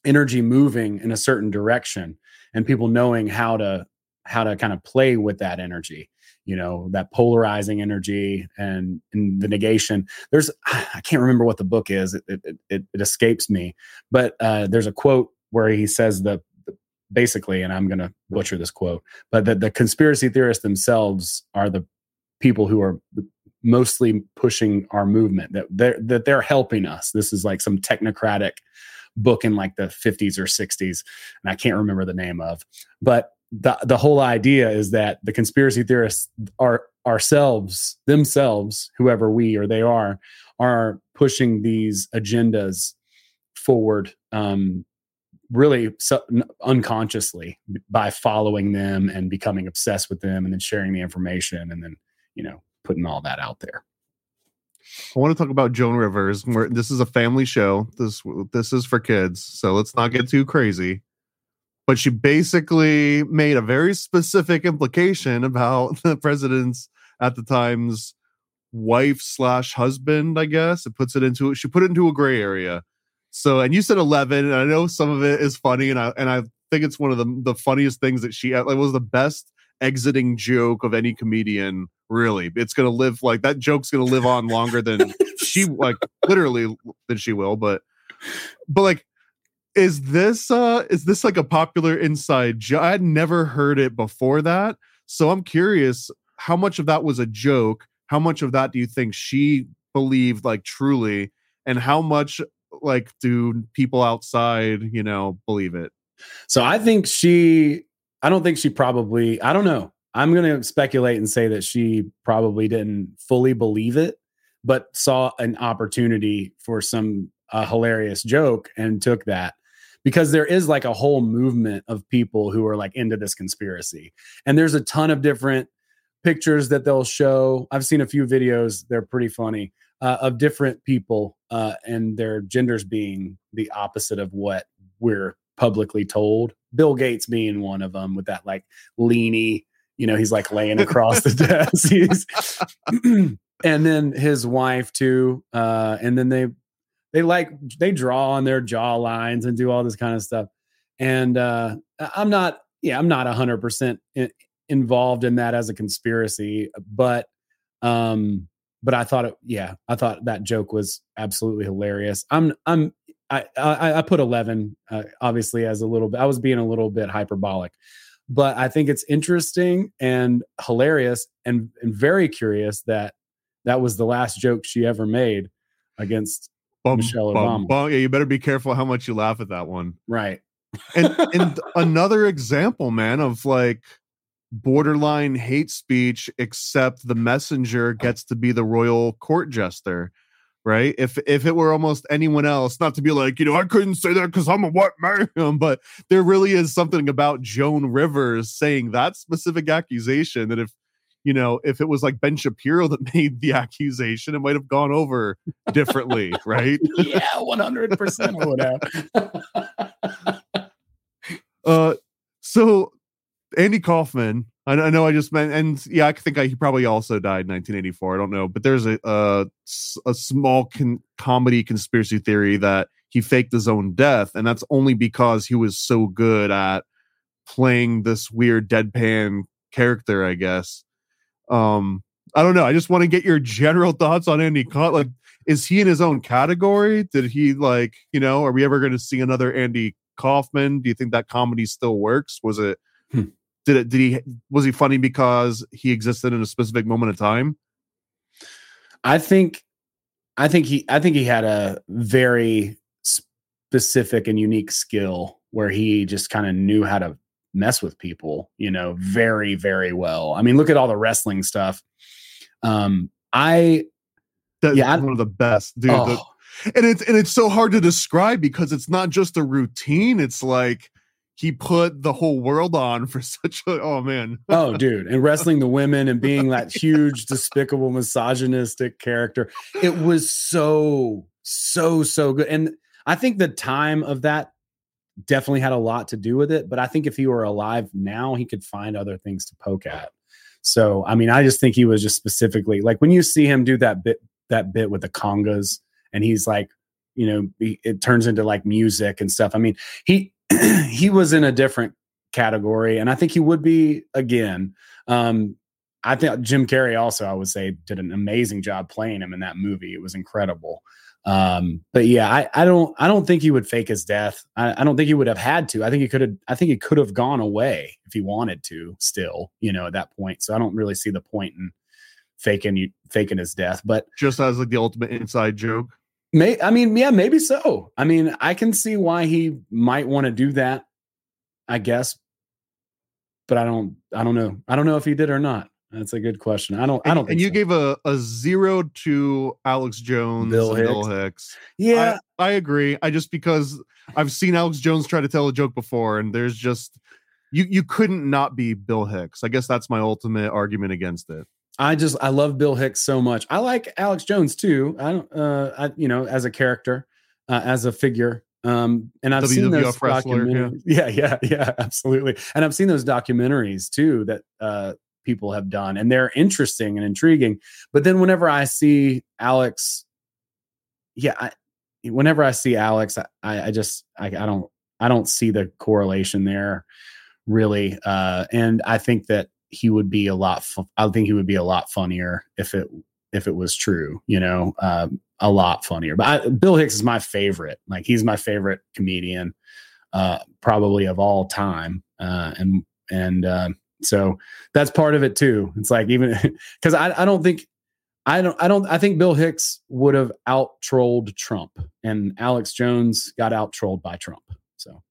energy moving in a certain direction and people knowing how to how to kind of play with that energy you know that polarizing energy and, and the negation. There's i can't remember what the book is. It, it, it, it escapes me. But uh, there's a quote where he says the basically and i'm going to butcher this quote but that the conspiracy theorists themselves are the people who are mostly pushing our movement that they're that they're helping us. This is like some technocratic book in like the 50s or 60s and i can't remember the name of. But the the whole idea is that the conspiracy theorists are ourselves themselves whoever we or they are are pushing these agendas forward um, really so, unconsciously by following them and becoming obsessed with them and then sharing the information and then you know putting all that out there I want to talk about Joan Rivers. this is a family show. This this is for kids, so let's not get too crazy but she basically made a very specific implication about the president's at the time's wife slash husband. I guess it puts it into she put it into a gray area. So, and you said eleven, and I know some of it is funny, and I and I think it's one of the the funniest things that she it was the best exiting joke of any comedian. Really, it's gonna live like that joke's gonna live on longer than she like literally than she will. But but like is this uh is this like a popular inside joke? i'd never heard it before that. So I'm curious how much of that was a joke? How much of that do you think she believed like truly? And how much like do people outside, you know, believe it? So I think she I don't think she probably I don't know. I'm going to speculate and say that she probably didn't fully believe it, but saw an opportunity for some uh, hilarious joke and took that because there is like a whole movement of people who are like into this conspiracy. And there's a ton of different pictures that they'll show. I've seen a few videos, they're pretty funny, uh, of different people uh, and their genders being the opposite of what we're publicly told. Bill Gates being one of them with that like leany, you know, he's like laying across the desk. and then his wife too. Uh, and then they they like they draw on their jaw lines and do all this kind of stuff. And uh, I'm not, yeah, I'm not hundred percent involved in that as a conspiracy, but um, but I thought it, yeah, I thought that joke was absolutely hilarious. I'm, I'm, I, I, I put 11, uh, obviously as a little bit, I was being a little bit hyperbolic, but I think it's interesting and hilarious and, and very curious that that was the last joke she ever made against bum, Michelle bum, Obama. Bum. Yeah, you better be careful how much you laugh at that one. Right. and and another example, man, of like borderline hate speech, except the messenger gets to be the royal court jester. Right. If if it were almost anyone else, not to be like, you know, I couldn't say that because I'm a white man, but there really is something about Joan Rivers saying that specific accusation that if you know, if it was like Ben Shapiro that made the accusation, it might have gone over differently, right? yeah, 100% would have. uh, so Andy Kaufman, I, I, know I just meant, and yeah, I think I, he probably also died in 1984. I don't know, but there's a a, a small con- comedy conspiracy theory that he faked his own death, and that's only because he was so good at playing this weird deadpan character, I guess. Um, I don't know. I just want to get your general thoughts on Andy Kaufman. Like, is he in his own category? Did he like, you know, are we ever going to see another Andy Kaufman? Do you think that comedy still works? Was it? Hmm. Did it? Did he? Was he funny because he existed in a specific moment of time? I think, I think he, I think he had a very specific and unique skill where he just kind of knew how to mess with people, you know, very, very well. I mean, look at all the wrestling stuff. Um, I, That's yeah, one of the best, dude. Oh. The, and it's and it's so hard to describe because it's not just a routine. It's like he put the whole world on for such a oh man oh dude and wrestling the women and being that huge despicable misogynistic character it was so so so good and i think the time of that definitely had a lot to do with it. But I think if he were alive now, he could find other things to poke at. So I mean, I just think he was just specifically like when you see him do that bit that bit with the congas, and he's like, you know, he, it turns into like music and stuff. I mean, he he was in a different category, and I think he would be again. Um, I think Jim Carrey also, I would say, did an amazing job playing him in that movie. It was incredible. Um, but yeah, I, I don't I don't think he would fake his death. I, I don't think he would have had to. I think he could have I think he could have gone away if he wanted to still, you know, at that point. So I don't really see the point in faking you faking his death. But just as like the ultimate inside joke. May I mean, yeah, maybe so. I mean, I can see why he might want to do that, I guess. But I don't I don't know. I don't know if he did or not. That's a good question. I don't. And, I don't. and you so. gave a, a zero to Alex Jones, Bill Hicks. Bill Hicks. Yeah, I, I agree. I just because I've seen Alex Jones try to tell a joke before, and there's just you you couldn't not be Bill Hicks. I guess that's my ultimate argument against it. I just I love Bill Hicks so much. I like Alex Jones too. I don't. Uh, I you know as a character, uh, as a figure. Um, and I've seen those wrestler, documentaries. Yeah. yeah, yeah, absolutely. And I've seen those documentaries too that uh, people have done, and they're interesting and intriguing. But then whenever I see Alex, yeah, I, whenever I see Alex, I, I, I just I, I don't I don't see the correlation there really. Uh, and I think that he would be a lot. Fu- I think he would be a lot funnier if it if it was true. You know, um, a lot funnier. But I, Bill Hicks is my favorite. Like he's my favorite comedian, uh, probably of all time. Uh, and and uh, so that's part of it too. It's like even because I, I don't think I don't I don't I think Bill Hicks would have out trolled Trump, and Alex Jones got out trolled by Trump. So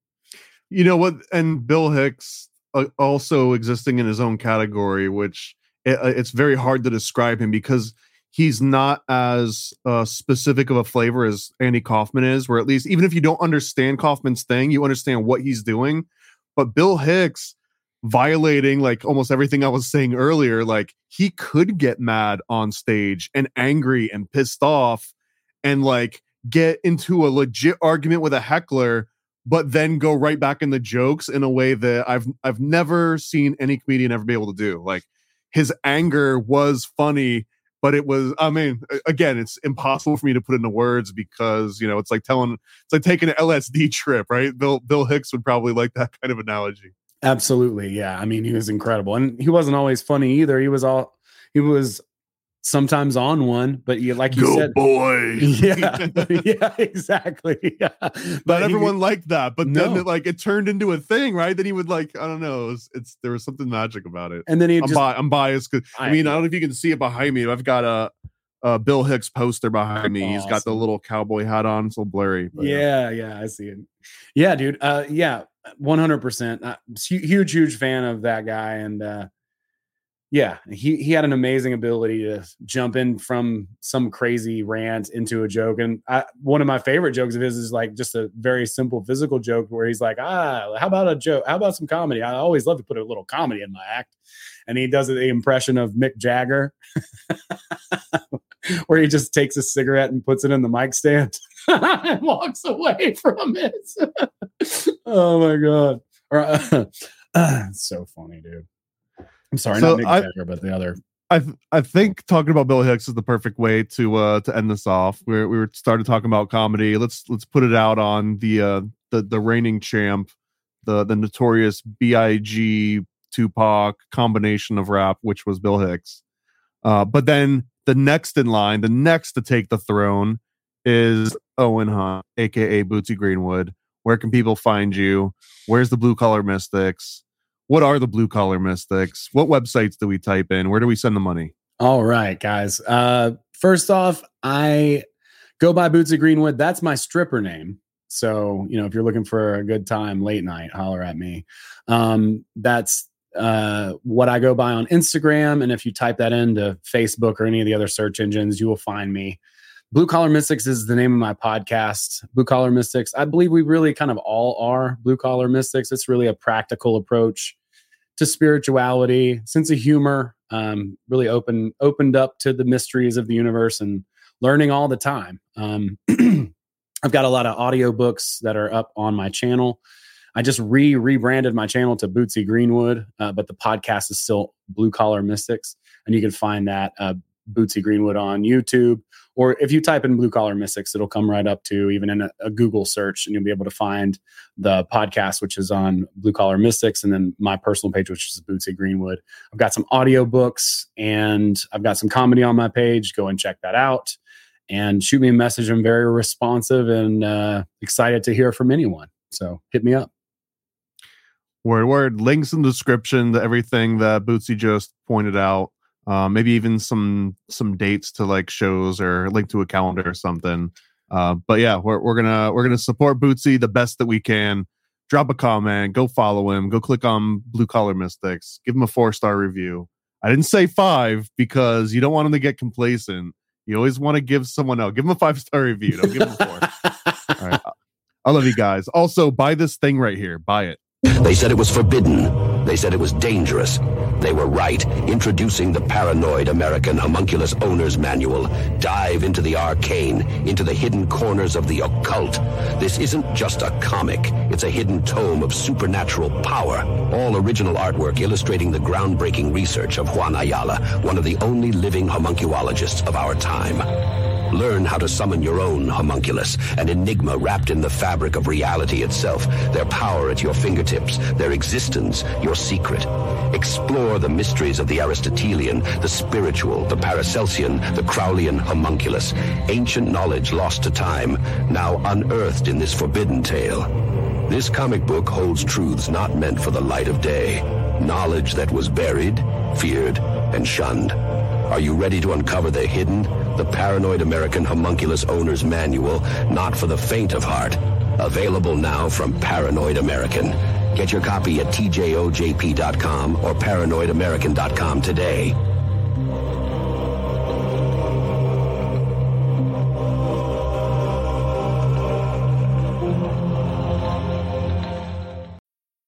You know what? And Bill Hicks also existing in his own category, which it, uh, it's very hard to describe him because he's not as uh, specific of a flavor as Andy Kaufman is. Where at least even if you don't understand Kaufman's thing, you understand what he's doing. But Bill Hicks violating like almost everything I was saying earlier, like he could get mad on stage and angry and pissed off and like get into a legit argument with a heckler but then go right back in the jokes in a way that I've I've never seen any comedian ever be able to do. Like his anger was funny, but it was I mean, again, it's impossible for me to put into words because, you know, it's like telling it's like taking an LSD trip, right? Bill Bill Hicks would probably like that kind of analogy. Absolutely. Yeah. I mean, he was incredible. And he wasn't always funny either. He was all he was sometimes on one, but you like you said boy. Yeah. yeah, exactly. Yeah. Not But he- everyone liked that, but then it, like it turned into a thing, right? Then he would like I don't know, it was, it's there was something magic about it. and then he I'm, bi- I'm biased because I, I- mean I don't know if you can see it behind me. I've got a, a Bill Hicks poster behind me. He's got the little cowboy hat on. It's a little blurry. but, yeah, yeah, I see it. Yeah, dude. Uh yeah, 100%. Uh, huge huge fan of that guy and uh yeah, he he had an amazing ability to jump in from some crazy rant into a joke and I, one of my favorite jokes of his is like just a very simple physical joke where he's like, "Ah, how about a joke? How about some comedy? I always love to put a little comedy in my act." And he does the impression of Mick Jagger where he just takes a cigarette and puts it in the mic stand and walks away from it. oh my god! Uh, so funny, dude. I'm sorry, So not Mick I- Jagger, but the other. I th- I think talking about Bill Hicks is the perfect way to uh to end this off. We we started talking about comedy. Let's let's put it out on the uh the the reigning champ, the the notorious Big Tupac combination of rap, which was Bill Hicks. Uh, but then the next in line, the next to take the throne, is Owen Hunt, aka Bootsy Greenwood. Where can people find you? Where's the Blue Collar Mystics? What are the Blue Collar Mystics? What websites do we type in? Where do we send the money? All right, guys. Uh, first off, I go by Bootsy Greenwood. That's my stripper name. So, you know, if you're looking for a good time late night, holler at me. Um, that's uh, what I go by on Instagram. And if you type that into Facebook or any of the other search engines, you will find me. Blue Collar Mystics is the name of my podcast. Blue Collar Mystics. I believe we really kind of all are Blue Collar Mystics. It's really a practical approach to spirituality, sense of humor, um, really open opened up to the mysteries of the universe and learning all the time. Um, I've got a lot of audiobooks that are up on my channel. I just re rebranded my channel to Bootsy Greenwood, uh, but the podcast is still Blue Collar Mystics, and you can find that uh, Bootsy Greenwood on YouTube. Or if you type in Blue Collar Mystics, it'll come right up to even in a, a, Google search, and you'll be able to find the podcast, which is on Blue Collar Mystics, and then my personal page, which is Bootsy Greenwood. I've got some audio books and I've got some comedy on my page. Go and check that out and shoot me a message. I'm very responsive and uh, excited to hear from anyone. So hit me up. Word, word. Links in the description to everything that Bootsy just pointed out uh, maybe even some some dates to like shows or link to a calendar or something. Uh, but yeah, we're we're gonna we're gonna support Bootsy the best that we can. Drop a comment, go follow him, go click on Blue Collar Mystics, give him a four star review. I didn't say five because you don't want him to get complacent. You always want to give someone else. Give him a five star review. Don't give him a four. All right. I love you guys. Also, buy this thing right here. Buy it. They said it was forbidden. They said it was dangerous. They were right. Introducing the paranoid American homunculus owner's manual. Dive into the arcane, into the hidden corners of the occult. This isn't just a comic. It's a hidden tome of supernatural power. All original artwork illustrating the groundbreaking research of Juan Ayala, one of the only living homunculologists of our time. Learn how to summon your own homunculus, an enigma wrapped in the fabric of reality itself, their power at your fingertips, their existence, your secret. Explore the mysteries of the Aristotelian, the spiritual, the Paracelsian, the Crowleyan homunculus, ancient knowledge lost to time, now unearthed in this forbidden tale. This comic book holds truths not meant for the light of day, knowledge that was buried, feared, and shunned. Are you ready to uncover the hidden, the Paranoid American Homunculus Owner's Manual, not for the faint of heart? Available now from Paranoid American. Get your copy at tjojp.com or paranoidamerican.com today.